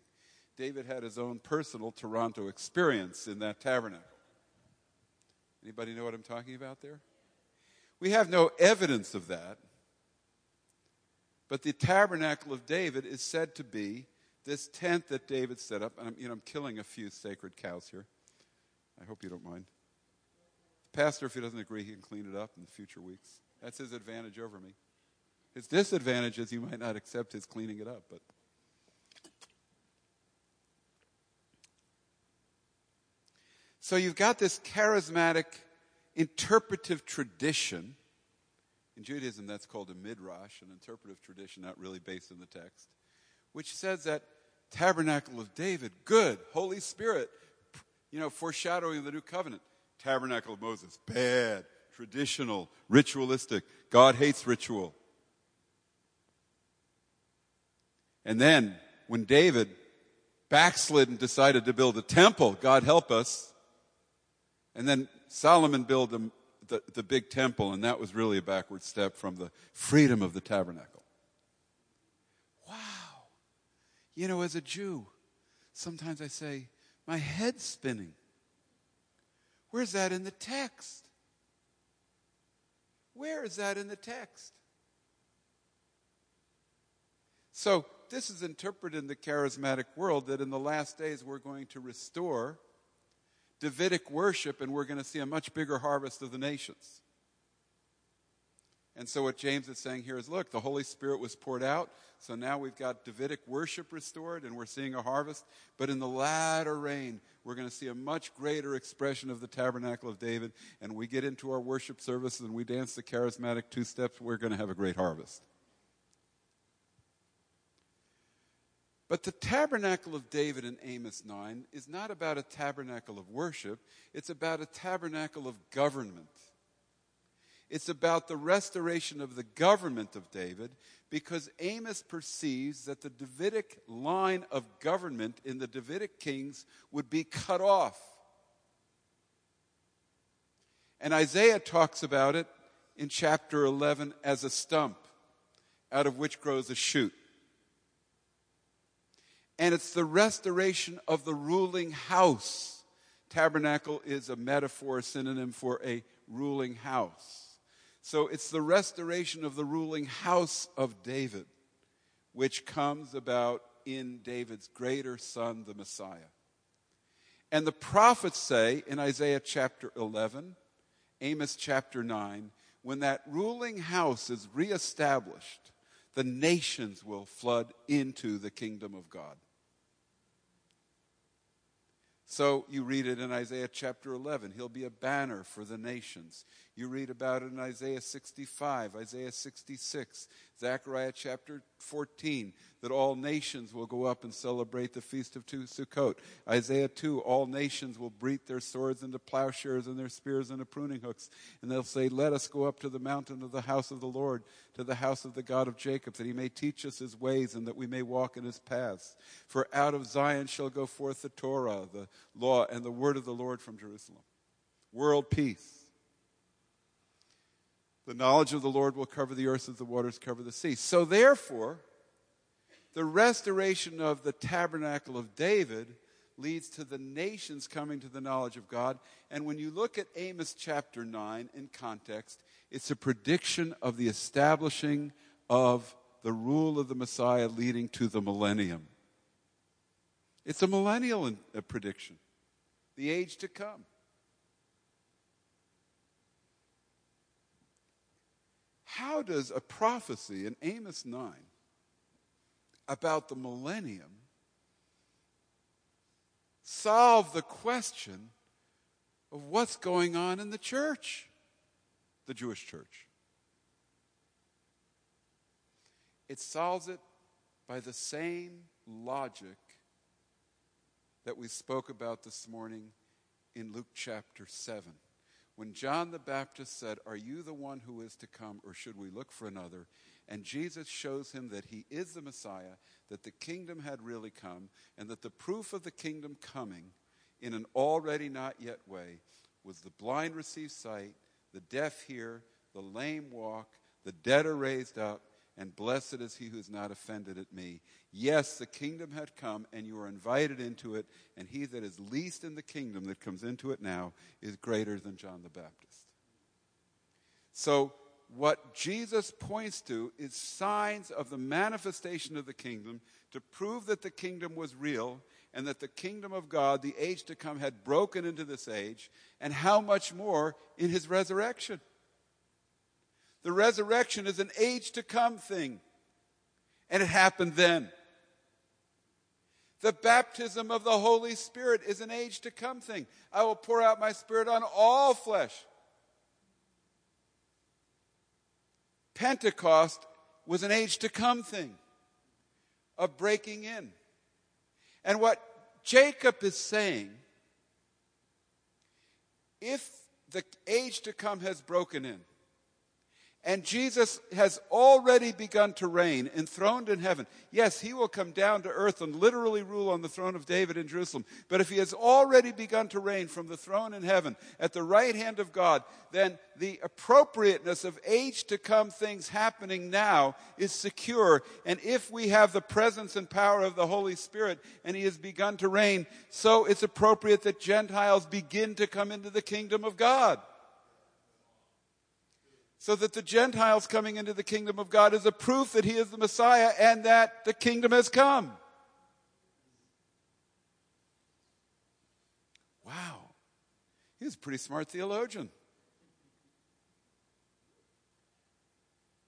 David had his own personal Toronto experience in that tabernacle. Anybody know what I'm talking about there? We have no evidence of that. But the tabernacle of David is said to be this tent that David set up. And I'm, you know, I'm killing a few sacred cows here. I hope you don't mind. The Pastor, if he doesn't agree, he can clean it up in the future weeks. That's his advantage over me. His disadvantage is you might not accept his cleaning it up, but So you've got this charismatic interpretive tradition. In Judaism, that's called a midrash, an interpretive tradition not really based in the text, which says that tabernacle of David, good, Holy Spirit, you know, foreshadowing the new covenant. Tabernacle of Moses, bad, traditional, ritualistic. God hates ritual. And then, when David backslid and decided to build a temple, God help us, and then Solomon built the, the, the big temple, and that was really a backward step from the freedom of the tabernacle. Wow. You know, as a Jew, sometimes I say, my head's spinning. Where's that in the text? Where is that in the text? So, this is interpreted in the charismatic world that in the last days we're going to restore Davidic worship, and we're going to see a much bigger harvest of the nations. And so, what James is saying here is look, the Holy Spirit was poured out, so now we've got Davidic worship restored, and we're seeing a harvest. But in the latter rain, we're going to see a much greater expression of the tabernacle of David, and we get into our worship services and we dance the charismatic two steps, we're going to have a great harvest. But the tabernacle of David in Amos 9 is not about a tabernacle of worship, it's about a tabernacle of government. It's about the restoration of the government of David because Amos perceives that the Davidic line of government in the Davidic kings would be cut off. And Isaiah talks about it in chapter 11 as a stump out of which grows a shoot and it's the restoration of the ruling house. Tabernacle is a metaphor, a synonym for a ruling house. So it's the restoration of the ruling house of David, which comes about in David's greater son, the Messiah. And the prophets say in Isaiah chapter 11, Amos chapter 9, when that ruling house is reestablished, the nations will flood into the kingdom of God. So you read it in Isaiah chapter 11. He'll be a banner for the nations. You read about it in Isaiah 65, Isaiah 66, Zechariah chapter 14, that all nations will go up and celebrate the feast of Sukkot. Isaiah 2, all nations will beat their swords into plowshares and their spears into pruning hooks. And they'll say, Let us go up to the mountain of the house of the Lord, to the house of the God of Jacob, that he may teach us his ways and that we may walk in his paths. For out of Zion shall go forth the Torah, the law, and the word of the Lord from Jerusalem. World peace. The knowledge of the Lord will cover the earth as the waters cover the sea. So, therefore, the restoration of the tabernacle of David leads to the nations coming to the knowledge of God. And when you look at Amos chapter 9 in context, it's a prediction of the establishing of the rule of the Messiah leading to the millennium. It's a millennial uh, prediction, the age to come. How does a prophecy in Amos 9 about the millennium solve the question of what's going on in the church, the Jewish church? It solves it by the same logic that we spoke about this morning in Luke chapter 7 when John the Baptist said, Are you the one who is to come, or should we look for another? And Jesus shows him that he is the Messiah, that the kingdom had really come, and that the proof of the kingdom coming in an already not yet way was the blind receive sight, the deaf hear, the lame walk, the dead are raised up, and blessed is he who is not offended at me. Yes, the kingdom had come, and you are invited into it, and he that is least in the kingdom that comes into it now is greater than John the Baptist. So, what Jesus points to is signs of the manifestation of the kingdom to prove that the kingdom was real and that the kingdom of God, the age to come, had broken into this age, and how much more in his resurrection. The resurrection is an age to come thing. And it happened then. The baptism of the Holy Spirit is an age to come thing. I will pour out my spirit on all flesh. Pentecost was an age to come thing of breaking in. And what Jacob is saying, if the age to come has broken in, and Jesus has already begun to reign, enthroned in heaven. Yes, he will come down to earth and literally rule on the throne of David in Jerusalem. But if he has already begun to reign from the throne in heaven at the right hand of God, then the appropriateness of age to come things happening now is secure. And if we have the presence and power of the Holy Spirit and he has begun to reign, so it's appropriate that Gentiles begin to come into the kingdom of God so that the Gentiles coming into the kingdom of God is a proof that he is the Messiah and that the kingdom has come. Wow. He was a pretty smart theologian.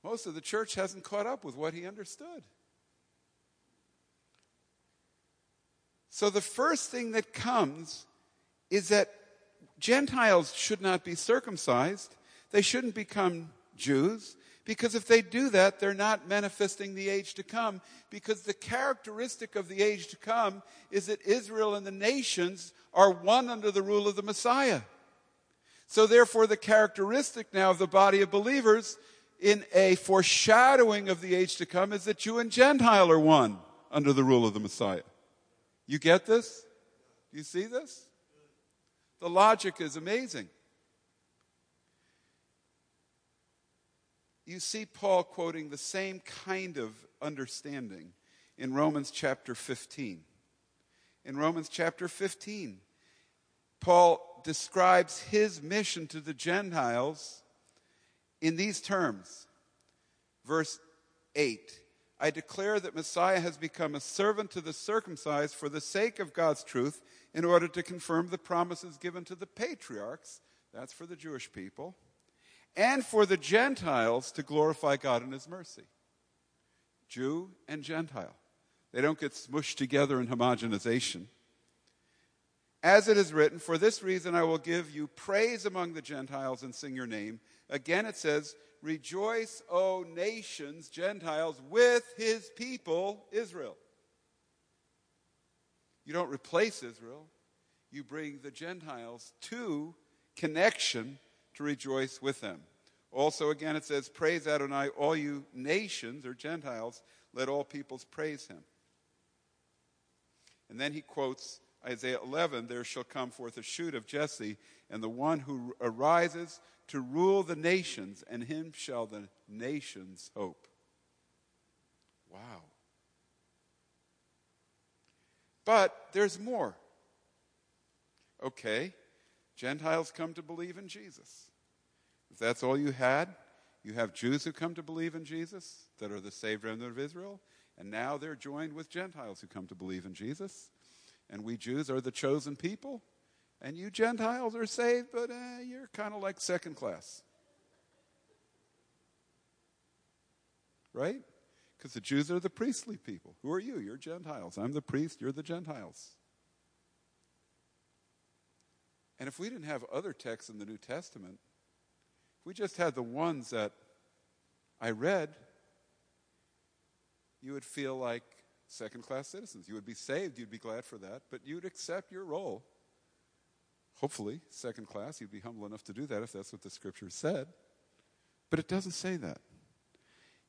Most of the church hasn't caught up with what he understood. So the first thing that comes is that Gentiles should not be circumcised they shouldn't become Jews because if they do that, they're not manifesting the age to come because the characteristic of the age to come is that Israel and the nations are one under the rule of the Messiah. So therefore, the characteristic now of the body of believers in a foreshadowing of the age to come is that Jew and Gentile are one under the rule of the Messiah. You get this? Do you see this? The logic is amazing. You see Paul quoting the same kind of understanding in Romans chapter 15. In Romans chapter 15, Paul describes his mission to the Gentiles in these terms. Verse 8 I declare that Messiah has become a servant to the circumcised for the sake of God's truth, in order to confirm the promises given to the patriarchs. That's for the Jewish people and for the Gentiles to glorify God in His mercy. Jew and Gentile. They don't get smushed together in homogenization. As it is written, For this reason I will give you praise among the Gentiles and sing your name. Again it says, Rejoice, O nations, Gentiles, with his people, Israel. You don't replace Israel, you bring the Gentiles to connection to rejoice with them. Also, again, it says, Praise Adonai, all you nations or Gentiles, let all peoples praise him. And then he quotes Isaiah 11 There shall come forth a shoot of Jesse, and the one who arises to rule the nations, and him shall the nations hope. Wow. But there's more. Okay, Gentiles come to believe in Jesus. If that's all you had, you have Jews who come to believe in Jesus that are the saved remnant of Israel, and now they're joined with Gentiles who come to believe in Jesus. And we Jews are the chosen people, and you Gentiles are saved, but eh, you're kind of like second class. Right? Because the Jews are the priestly people. Who are you? You're Gentiles. I'm the priest, you're the Gentiles. And if we didn't have other texts in the New Testament, if we just had the ones that I read, you would feel like second class citizens. You would be saved, you'd be glad for that, but you'd accept your role. Hopefully, second class, you'd be humble enough to do that if that's what the scripture said. But it doesn't say that.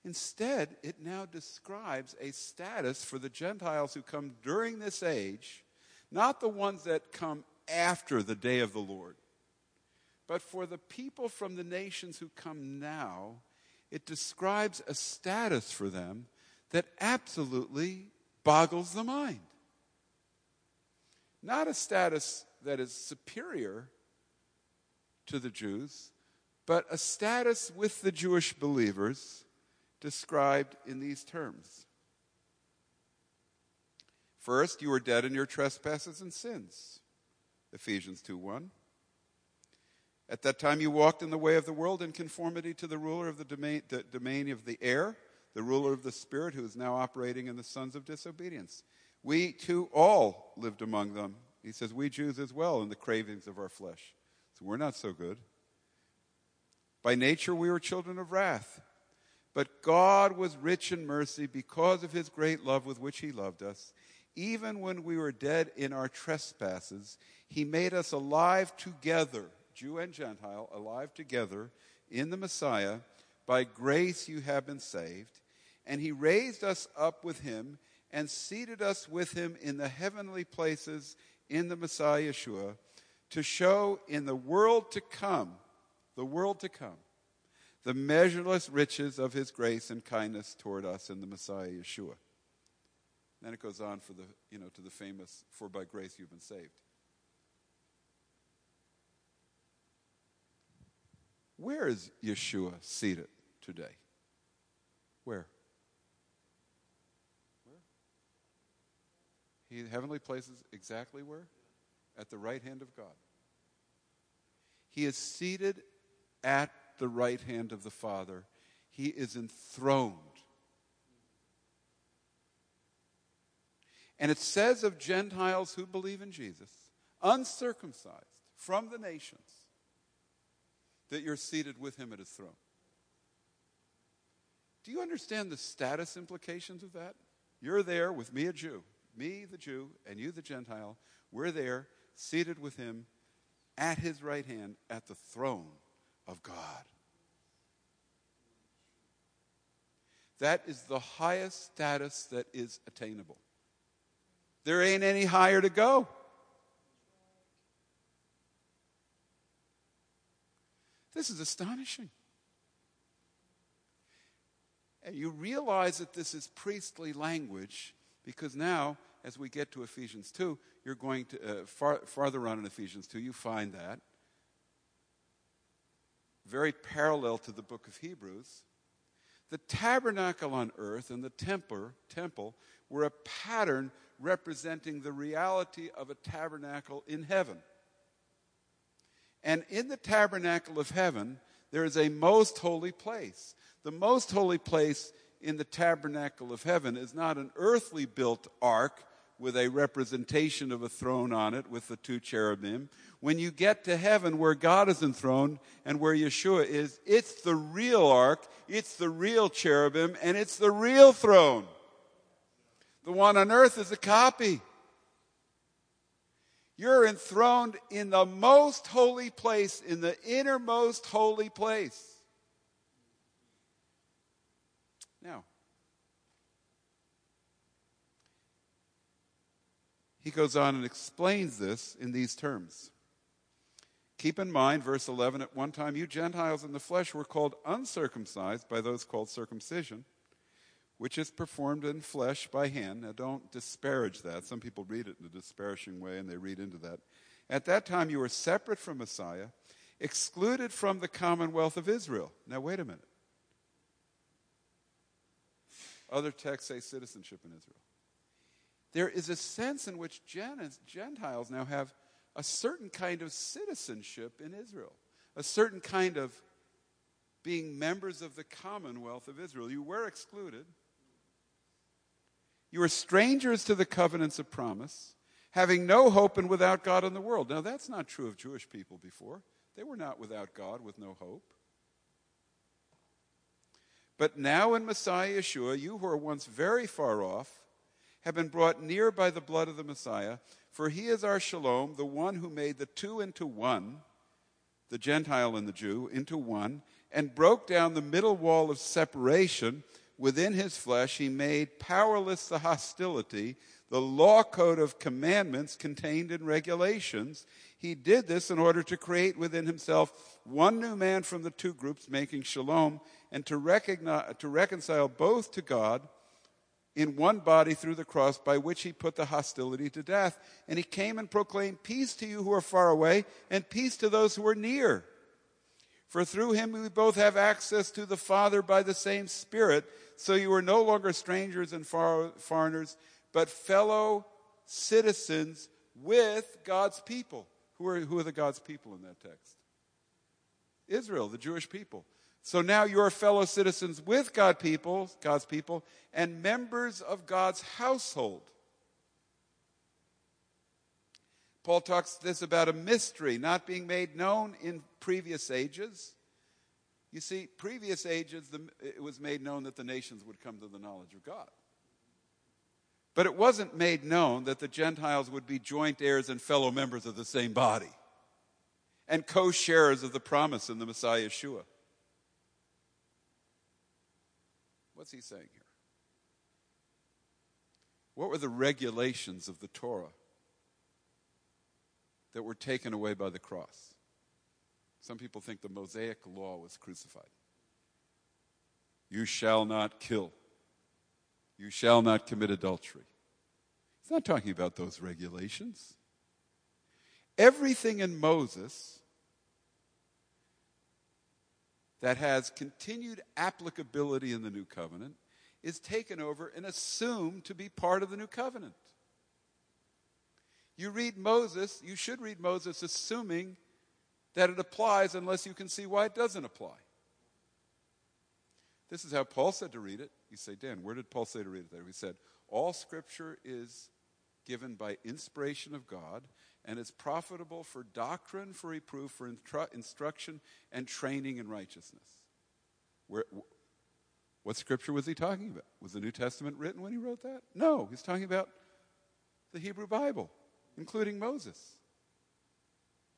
Instead, it now describes a status for the Gentiles who come during this age, not the ones that come after the day of the Lord. But for the people from the nations who come now, it describes a status for them that absolutely boggles the mind. Not a status that is superior to the Jews, but a status with the Jewish believers described in these terms. First, you were dead in your trespasses and sins. Ephesians 2 1. At that time, you walked in the way of the world in conformity to the ruler of the domain, the domain of the air, the ruler of the spirit, who is now operating in the sons of disobedience. We too all lived among them. He says, we Jews as well, in the cravings of our flesh. So we're not so good. By nature, we were children of wrath. But God was rich in mercy because of his great love with which he loved us. Even when we were dead in our trespasses, he made us alive together, Jew and Gentile, alive together in the Messiah. By grace you have been saved. And he raised us up with him and seated us with him in the heavenly places in the Messiah Yeshua to show in the world to come, the world to come, the measureless riches of his grace and kindness toward us in the Messiah Yeshua. Then it goes on for the, you know, to the famous, for by grace you've been saved. Where is Yeshua seated today? Where? Where? He heavenly places exactly where? At the right hand of God. He is seated at the right hand of the Father. He is enthroned. And it says of Gentiles who believe in Jesus, uncircumcised from the nations, that you're seated with him at his throne. Do you understand the status implications of that? You're there with me, a Jew, me, the Jew, and you, the Gentile. We're there, seated with him at his right hand at the throne of God. That is the highest status that is attainable. There ain't any higher to go. This is astonishing. And you realize that this is priestly language because now, as we get to Ephesians 2, you're going to, uh, far, farther on in Ephesians 2, you find that very parallel to the book of Hebrews. The tabernacle on earth and the temple, temple were a pattern representing the reality of a tabernacle in heaven. And in the tabernacle of heaven, there is a most holy place. The most holy place in the tabernacle of heaven is not an earthly built ark with a representation of a throne on it with the two cherubim. When you get to heaven where God is enthroned and where Yeshua is, it's the real ark, it's the real cherubim, and it's the real throne. The one on earth is a copy. You're enthroned in the most holy place, in the innermost holy place. Now, he goes on and explains this in these terms. Keep in mind, verse 11, at one time you Gentiles in the flesh were called uncircumcised by those called circumcision which is performed in flesh by hand. Now, don't disparage that. Some people read it in a disparaging way and they read into that. At that time, you were separate from Messiah, excluded from the commonwealth of Israel. Now, wait a minute. Other texts say citizenship in Israel. There is a sense in which Gentiles now have a certain kind of citizenship in Israel, a certain kind of being members of the commonwealth of Israel. You were excluded, you are strangers to the covenants of promise, having no hope and without God in the world. Now, that's not true of Jewish people before. They were not without God with no hope. But now in Messiah Yeshua, you who were once very far off have been brought near by the blood of the Messiah, for he is our shalom, the one who made the two into one, the Gentile and the Jew, into one, and broke down the middle wall of separation within his flesh, he made powerless the hostility, the law code of commandments contained in regulations. He did this in order to create within himself one new man from the two groups, making shalom, and to, recognize, to reconcile both to God in one body through the cross, by which he put the hostility to death. And he came and proclaimed peace to you who are far away, and peace to those who are near. For through him we both have access to the Father by the same Spirit. So you are no longer strangers and foreigners, but fellow citizens with God's people. Who are, who are the God's people in that text? Israel, the Jewish people. So now you are fellow citizens with God people, God's people, and members of God's household. Paul talks this about a mystery not being made known in previous ages you see, previous ages, the, it was made known that the nations would come to the knowledge of God. But it wasn't made known that the Gentiles would be joint heirs and fellow members of the same body and co sharers of the promise in the Messiah Yeshua. What's he saying here? What were the regulations of the Torah that were taken away by the cross? Some people think the Mosaic law was crucified. You shall not kill. You shall not commit adultery. He's not talking about those regulations. Everything in Moses that has continued applicability in the new covenant is taken over and assumed to be part of the new covenant. You read Moses, you should read Moses assuming that it applies unless you can see why it doesn't apply. This is how Paul said to read it. You say, Dan, where did Paul say to read it there? He said, All scripture is given by inspiration of God and is profitable for doctrine, for reproof, for instru- instruction, and training in righteousness. Where, what scripture was he talking about? Was the New Testament written when he wrote that? No, he's talking about the Hebrew Bible, including Moses.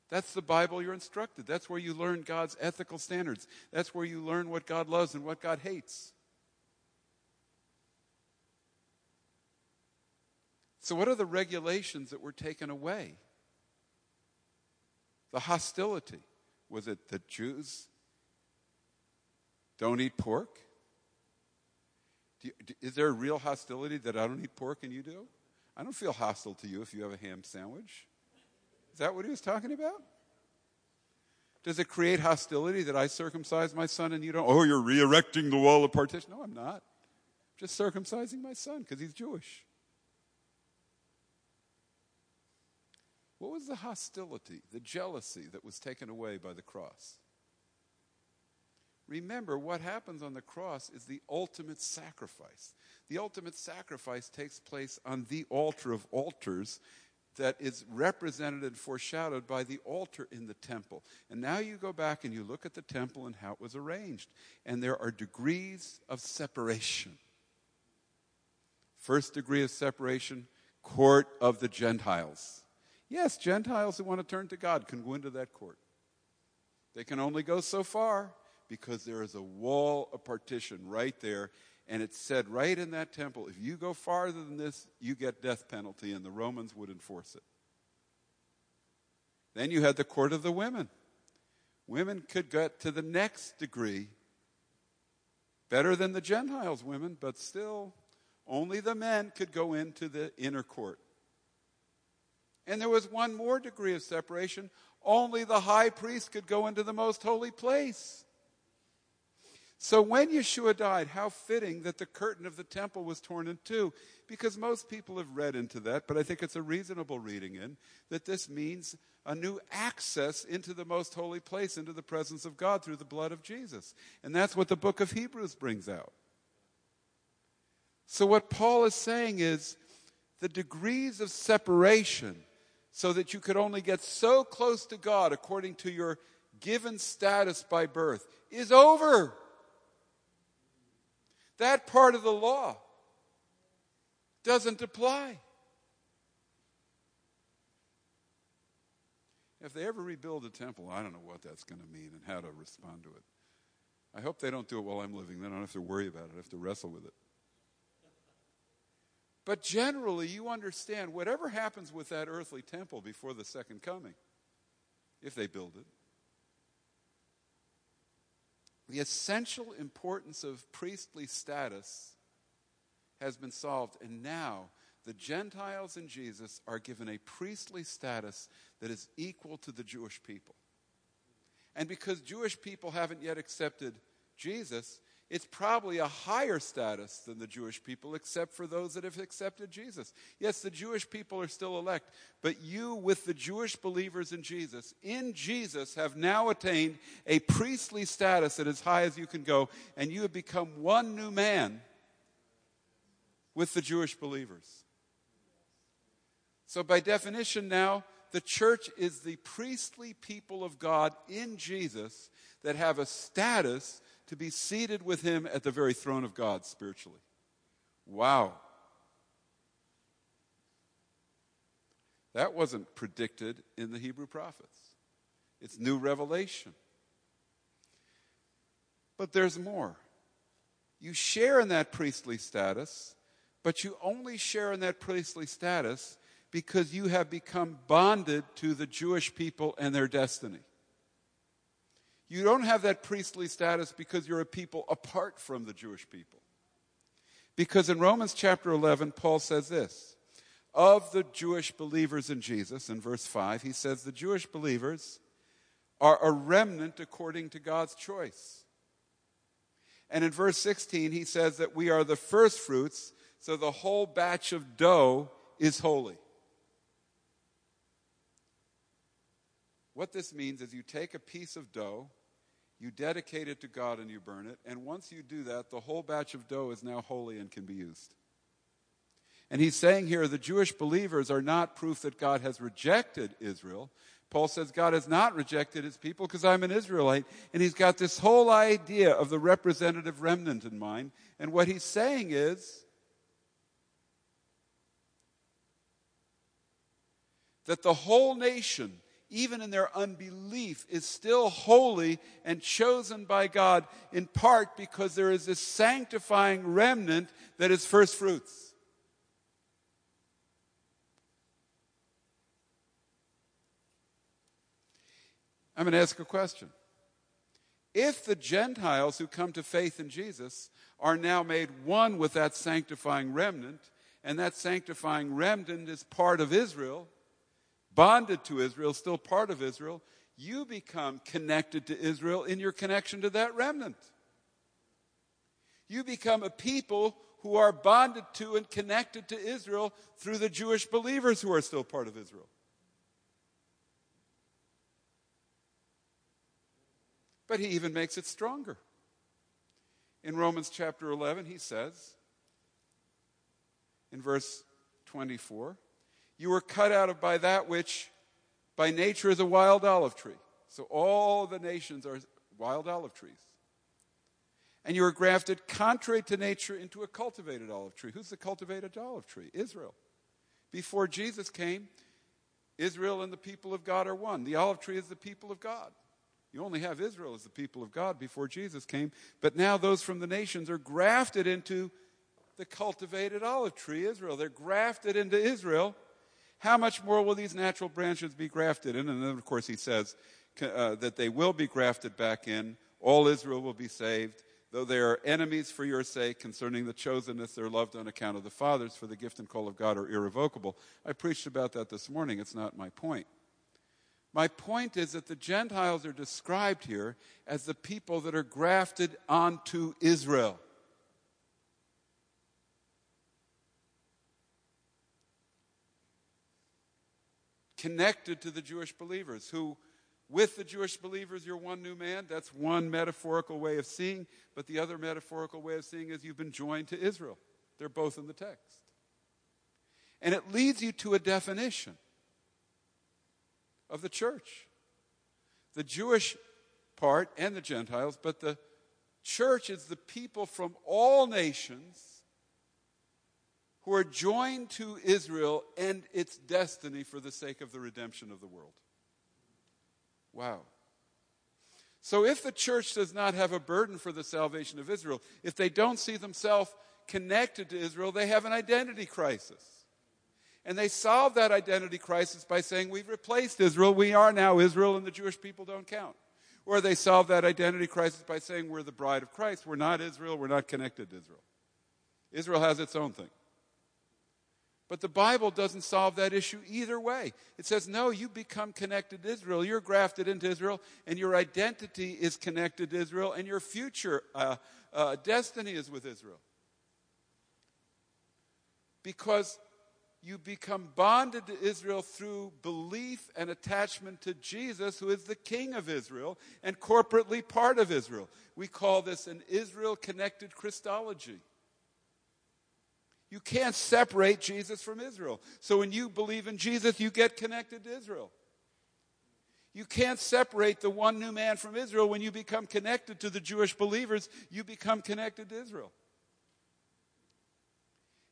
That's the Bible you're instructed. That's where you learn God's ethical standards. That's where you learn what God loves and what God hates. So, what are the regulations that were taken away? The hostility. Was it that Jews don't eat pork? You, is there a real hostility that I don't eat pork and you do? I don't feel hostile to you if you have a ham sandwich. Is that what he was talking about? Does it create hostility that I circumcise my son and you don't? Oh, you're re erecting the wall of partition. No, I'm not. I'm just circumcising my son because he's Jewish. What was the hostility, the jealousy that was taken away by the cross? Remember, what happens on the cross is the ultimate sacrifice. The ultimate sacrifice takes place on the altar of altars that is represented and foreshadowed by the altar in the temple. And now you go back and you look at the temple and how it was arranged. And there are degrees of separation. First degree of separation, court of the Gentiles. Yes, Gentiles who want to turn to God can go into that court. They can only go so far because there is a wall of partition right there and it said right in that temple, if you go farther than this, you get death penalty, and the Romans would enforce it. Then you had the court of the women. Women could get to the next degree, better than the Gentiles' women, but still, only the men could go into the inner court. And there was one more degree of separation. Only the high priest could go into the most holy place. So when Yeshua died, how fitting that the curtain of the temple was torn in two, because most people have read into that, but I think it's a reasonable reading in that this means a new access into the most holy place, into the presence of God through the blood of Jesus. And that's what the book of Hebrews brings out. So what Paul is saying is the degrees of separation so that you could only get so close to God according to your given status by birth is over. That part of the law doesn't apply. If they ever rebuild a temple, I don't know what that's going to mean and how to respond to it. I hope they don't do it while I'm living. Then I don't have to worry about it. I have to wrestle with it. But generally, you understand whatever happens with that earthly temple before the second coming, if they build it, the essential importance of priestly status has been solved, and now the Gentiles in Jesus are given a priestly status that is equal to the Jewish people. And because Jewish people haven't yet accepted Jesus, it's probably a higher status than the Jewish people, except for those that have accepted Jesus. Yes, the Jewish people are still elect, but you, with the Jewish believers in Jesus, in Jesus, have now attained a priestly status that is high as you can go, and you have become one new man with the Jewish believers. So, by definition, now, the church is the priestly people of God in Jesus that have a status to be seated with him at the very throne of God spiritually. Wow. That wasn't predicted in the Hebrew prophets. It's new revelation. But there's more. You share in that priestly status, but you only share in that priestly status because you have become bonded to the Jewish people and their destiny. You don't have that priestly status because you're a people apart from the Jewish people. Because in Romans chapter 11, Paul says this of the Jewish believers in Jesus, in verse 5, he says, The Jewish believers are a remnant according to God's choice. And in verse 16, he says that we are the first fruits, so the whole batch of dough is holy. What this means is you take a piece of dough, you dedicate it to God, and you burn it. And once you do that, the whole batch of dough is now holy and can be used. And he's saying here the Jewish believers are not proof that God has rejected Israel. Paul says God has not rejected his people because I'm an Israelite. And he's got this whole idea of the representative remnant in mind. And what he's saying is that the whole nation even in their unbelief, is still holy and chosen by God, in part because there is this sanctifying remnant that is first fruits. I'm going to ask a question. If the Gentiles who come to faith in Jesus are now made one with that sanctifying remnant, and that sanctifying remnant is part of Israel, bonded to Israel, still part of Israel, you become connected to Israel in your connection to that remnant. You become a people who are bonded to and connected to Israel through the Jewish believers who are still part of Israel. But he even makes it stronger. In Romans chapter 11, he says, in verse 24, You were cut out of by that which by nature is a wild olive tree. So all the nations are wild olive trees. And you were grafted contrary to nature into a cultivated olive tree. Who's the cultivated olive tree? Israel. Before Jesus came, Israel and the people of God are one. The olive tree is the people of God. You only have Israel as the people of God before Jesus came, but now those from the nations are grafted into the cultivated olive tree, Israel. They're grafted into Israel. How much more will these natural branches be grafted in? And then, of course, he says uh, that they will be grafted back in. All Israel will be saved though they are enemies for your sake concerning the chosenness, they're loved on account of the fathers, for the gift and call of God are irrevocable. I preached about that this morning. It's not my point. My point is that the Gentiles are described here as the people that are grafted onto Israel. Connected to the Jewish believers who with the Jewish believers, you're one new man. That's one metaphorical way of seeing. But the other metaphorical way of seeing is you've been joined to Israel. They're both in the text. And it leads you to a definition of the church the Jewish part and the Gentiles, but the church is the people from all nations who are joined to Israel and its destiny for the sake of the redemption of the world. Wow. So if the church does not have a burden for the salvation of Israel, if they don't see themselves connected to Israel, they have an identity crisis. And they solve that identity crisis by saying, We've replaced Israel. We are now Israel, and the Jewish people don't count. Or they solve that identity crisis by saying, We're the bride of Christ. We're not Israel. We're not connected to Israel. Israel has its own thing. But the Bible doesn't solve that issue either way. It says, no, you become connected to Israel. You're grafted into Israel, and your identity is connected to Israel, and your future uh, uh, destiny is with Israel. Because you become bonded to Israel through belief and attachment to Jesus, who is the King of Israel and corporately part of Israel. We call this an Israel connected Christology. You can't separate Jesus from Israel. So when you believe in Jesus, you get connected to Israel. You can't separate the one new man from Israel. When you become connected to the Jewish believers, you become connected to Israel.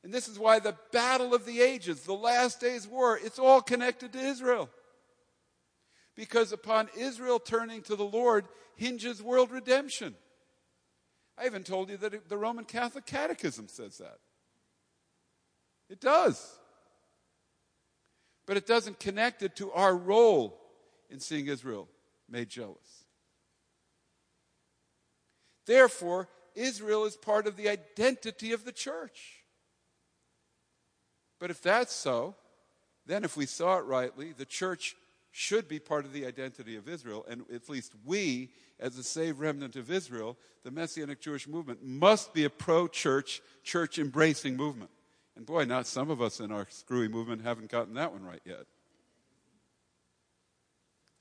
And this is why the battle of the ages, the last days war, it's all connected to Israel. Because upon Israel turning to the Lord hinges world redemption. I even told you that the Roman Catholic Catechism says that. It does. But it doesn't connect it to our role in seeing Israel made jealous. Therefore, Israel is part of the identity of the church. But if that's so, then if we saw it rightly, the church should be part of the identity of Israel, and at least we, as the saved remnant of Israel, the Messianic Jewish movement, must be a pro church, church embracing movement. And boy, not some of us in our screwy movement haven't gotten that one right yet.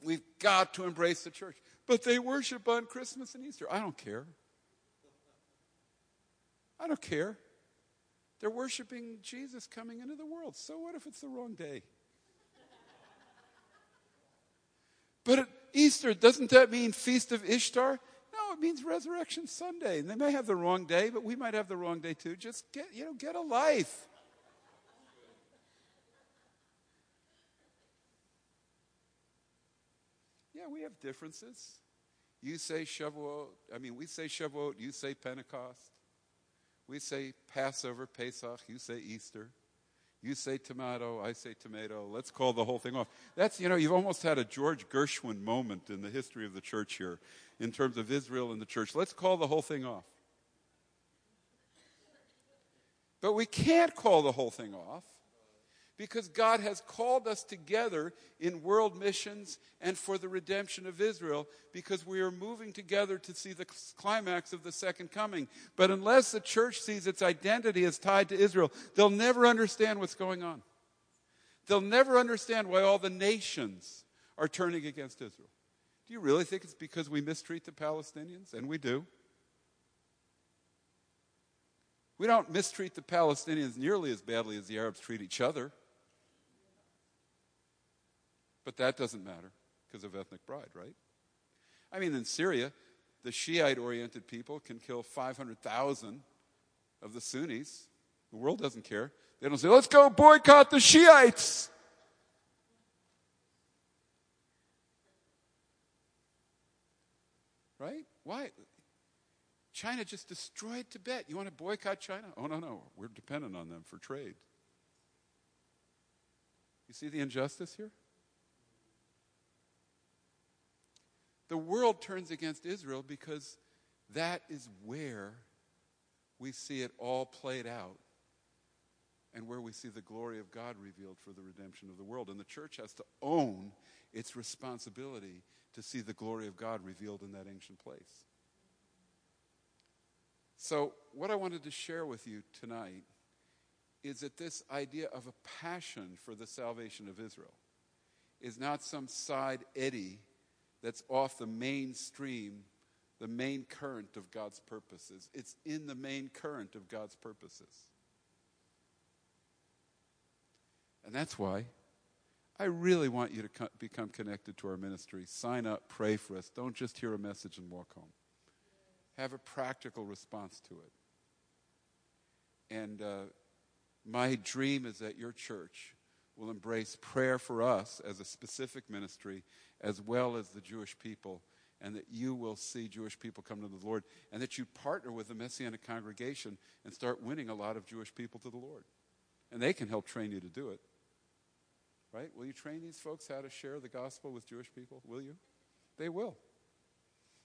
We've got to embrace the church. But they worship on Christmas and Easter. I don't care. I don't care. They're worshiping Jesus coming into the world. So what if it's the wrong day? But at Easter, doesn't that mean Feast of Ishtar? It means Resurrection Sunday. And they may have the wrong day, but we might have the wrong day too. Just get, you know, get a life. Yeah, we have differences. You say Shavuot, I mean, we say Shavuot, you say Pentecost. We say Passover, Pesach, you say Easter. You say tomato, I say tomato. Let's call the whole thing off. That's, you know, you've almost had a George Gershwin moment in the history of the church here in terms of Israel and the church. Let's call the whole thing off. But we can't call the whole thing off because God has called us together in world missions and for the redemption of Israel because we are moving together to see the climax of the second coming. But unless the church sees its identity as tied to Israel, they'll never understand what's going on. They'll never understand why all the nations are turning against Israel. Do you really think it's because we mistreat the Palestinians? And we do. We don't mistreat the Palestinians nearly as badly as the Arabs treat each other. But that doesn't matter because of ethnic pride, right? I mean, in Syria, the Shiite oriented people can kill 500,000 of the Sunnis. The world doesn't care. They don't say, let's go boycott the Shiites. Right? Why? China just destroyed Tibet. You want to boycott China? Oh, no, no. We're dependent on them for trade. You see the injustice here? The world turns against Israel because that is where we see it all played out and where we see the glory of God revealed for the redemption of the world. And the church has to own its responsibility to see the glory of God revealed in that ancient place. So, what I wanted to share with you tonight is that this idea of a passion for the salvation of Israel is not some side eddy that's off the mainstream, the main current of God's purposes. It's in the main current of God's purposes. And that's why I really want you to co- become connected to our ministry. Sign up, pray for us. Don't just hear a message and walk home. Have a practical response to it. And uh, my dream is that your church will embrace prayer for us as a specific ministry as well as the Jewish people, and that you will see Jewish people come to the Lord, and that you partner with the Messianic congregation and start winning a lot of Jewish people to the Lord. And they can help train you to do it. Right? Will you train these folks how to share the gospel with Jewish people? Will you? They will.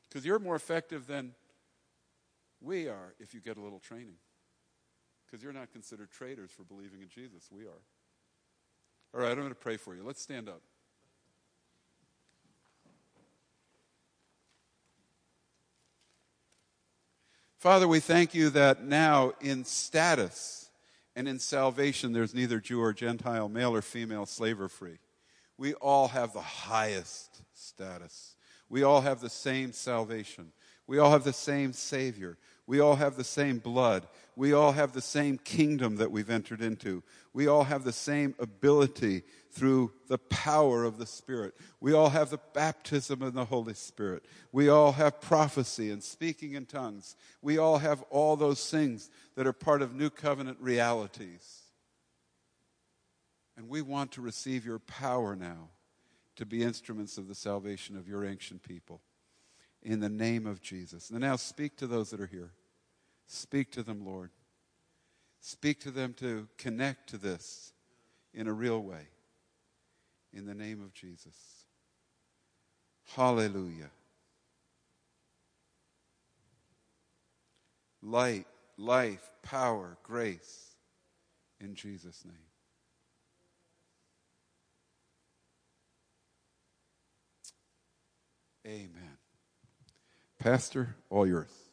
Because you're more effective than we are if you get a little training. Because you're not considered traitors for believing in Jesus. We are. All right, I'm going to pray for you. Let's stand up. Father, we thank you that now in status and in salvation there's neither Jew or Gentile, male or female, slave or free. We all have the highest status. We all have the same salvation. We all have the same Savior. We all have the same blood. We all have the same kingdom that we've entered into. We all have the same ability through the power of the Spirit. We all have the baptism of the Holy Spirit. We all have prophecy and speaking in tongues. We all have all those things that are part of new covenant realities. And we want to receive your power now to be instruments of the salvation of your ancient people in the name of Jesus. And now speak to those that are here. Speak to them, Lord. Speak to them to connect to this in a real way. In the name of Jesus. Hallelujah. Light, life, power, grace in Jesus' name. Amen. Pastor, all yours.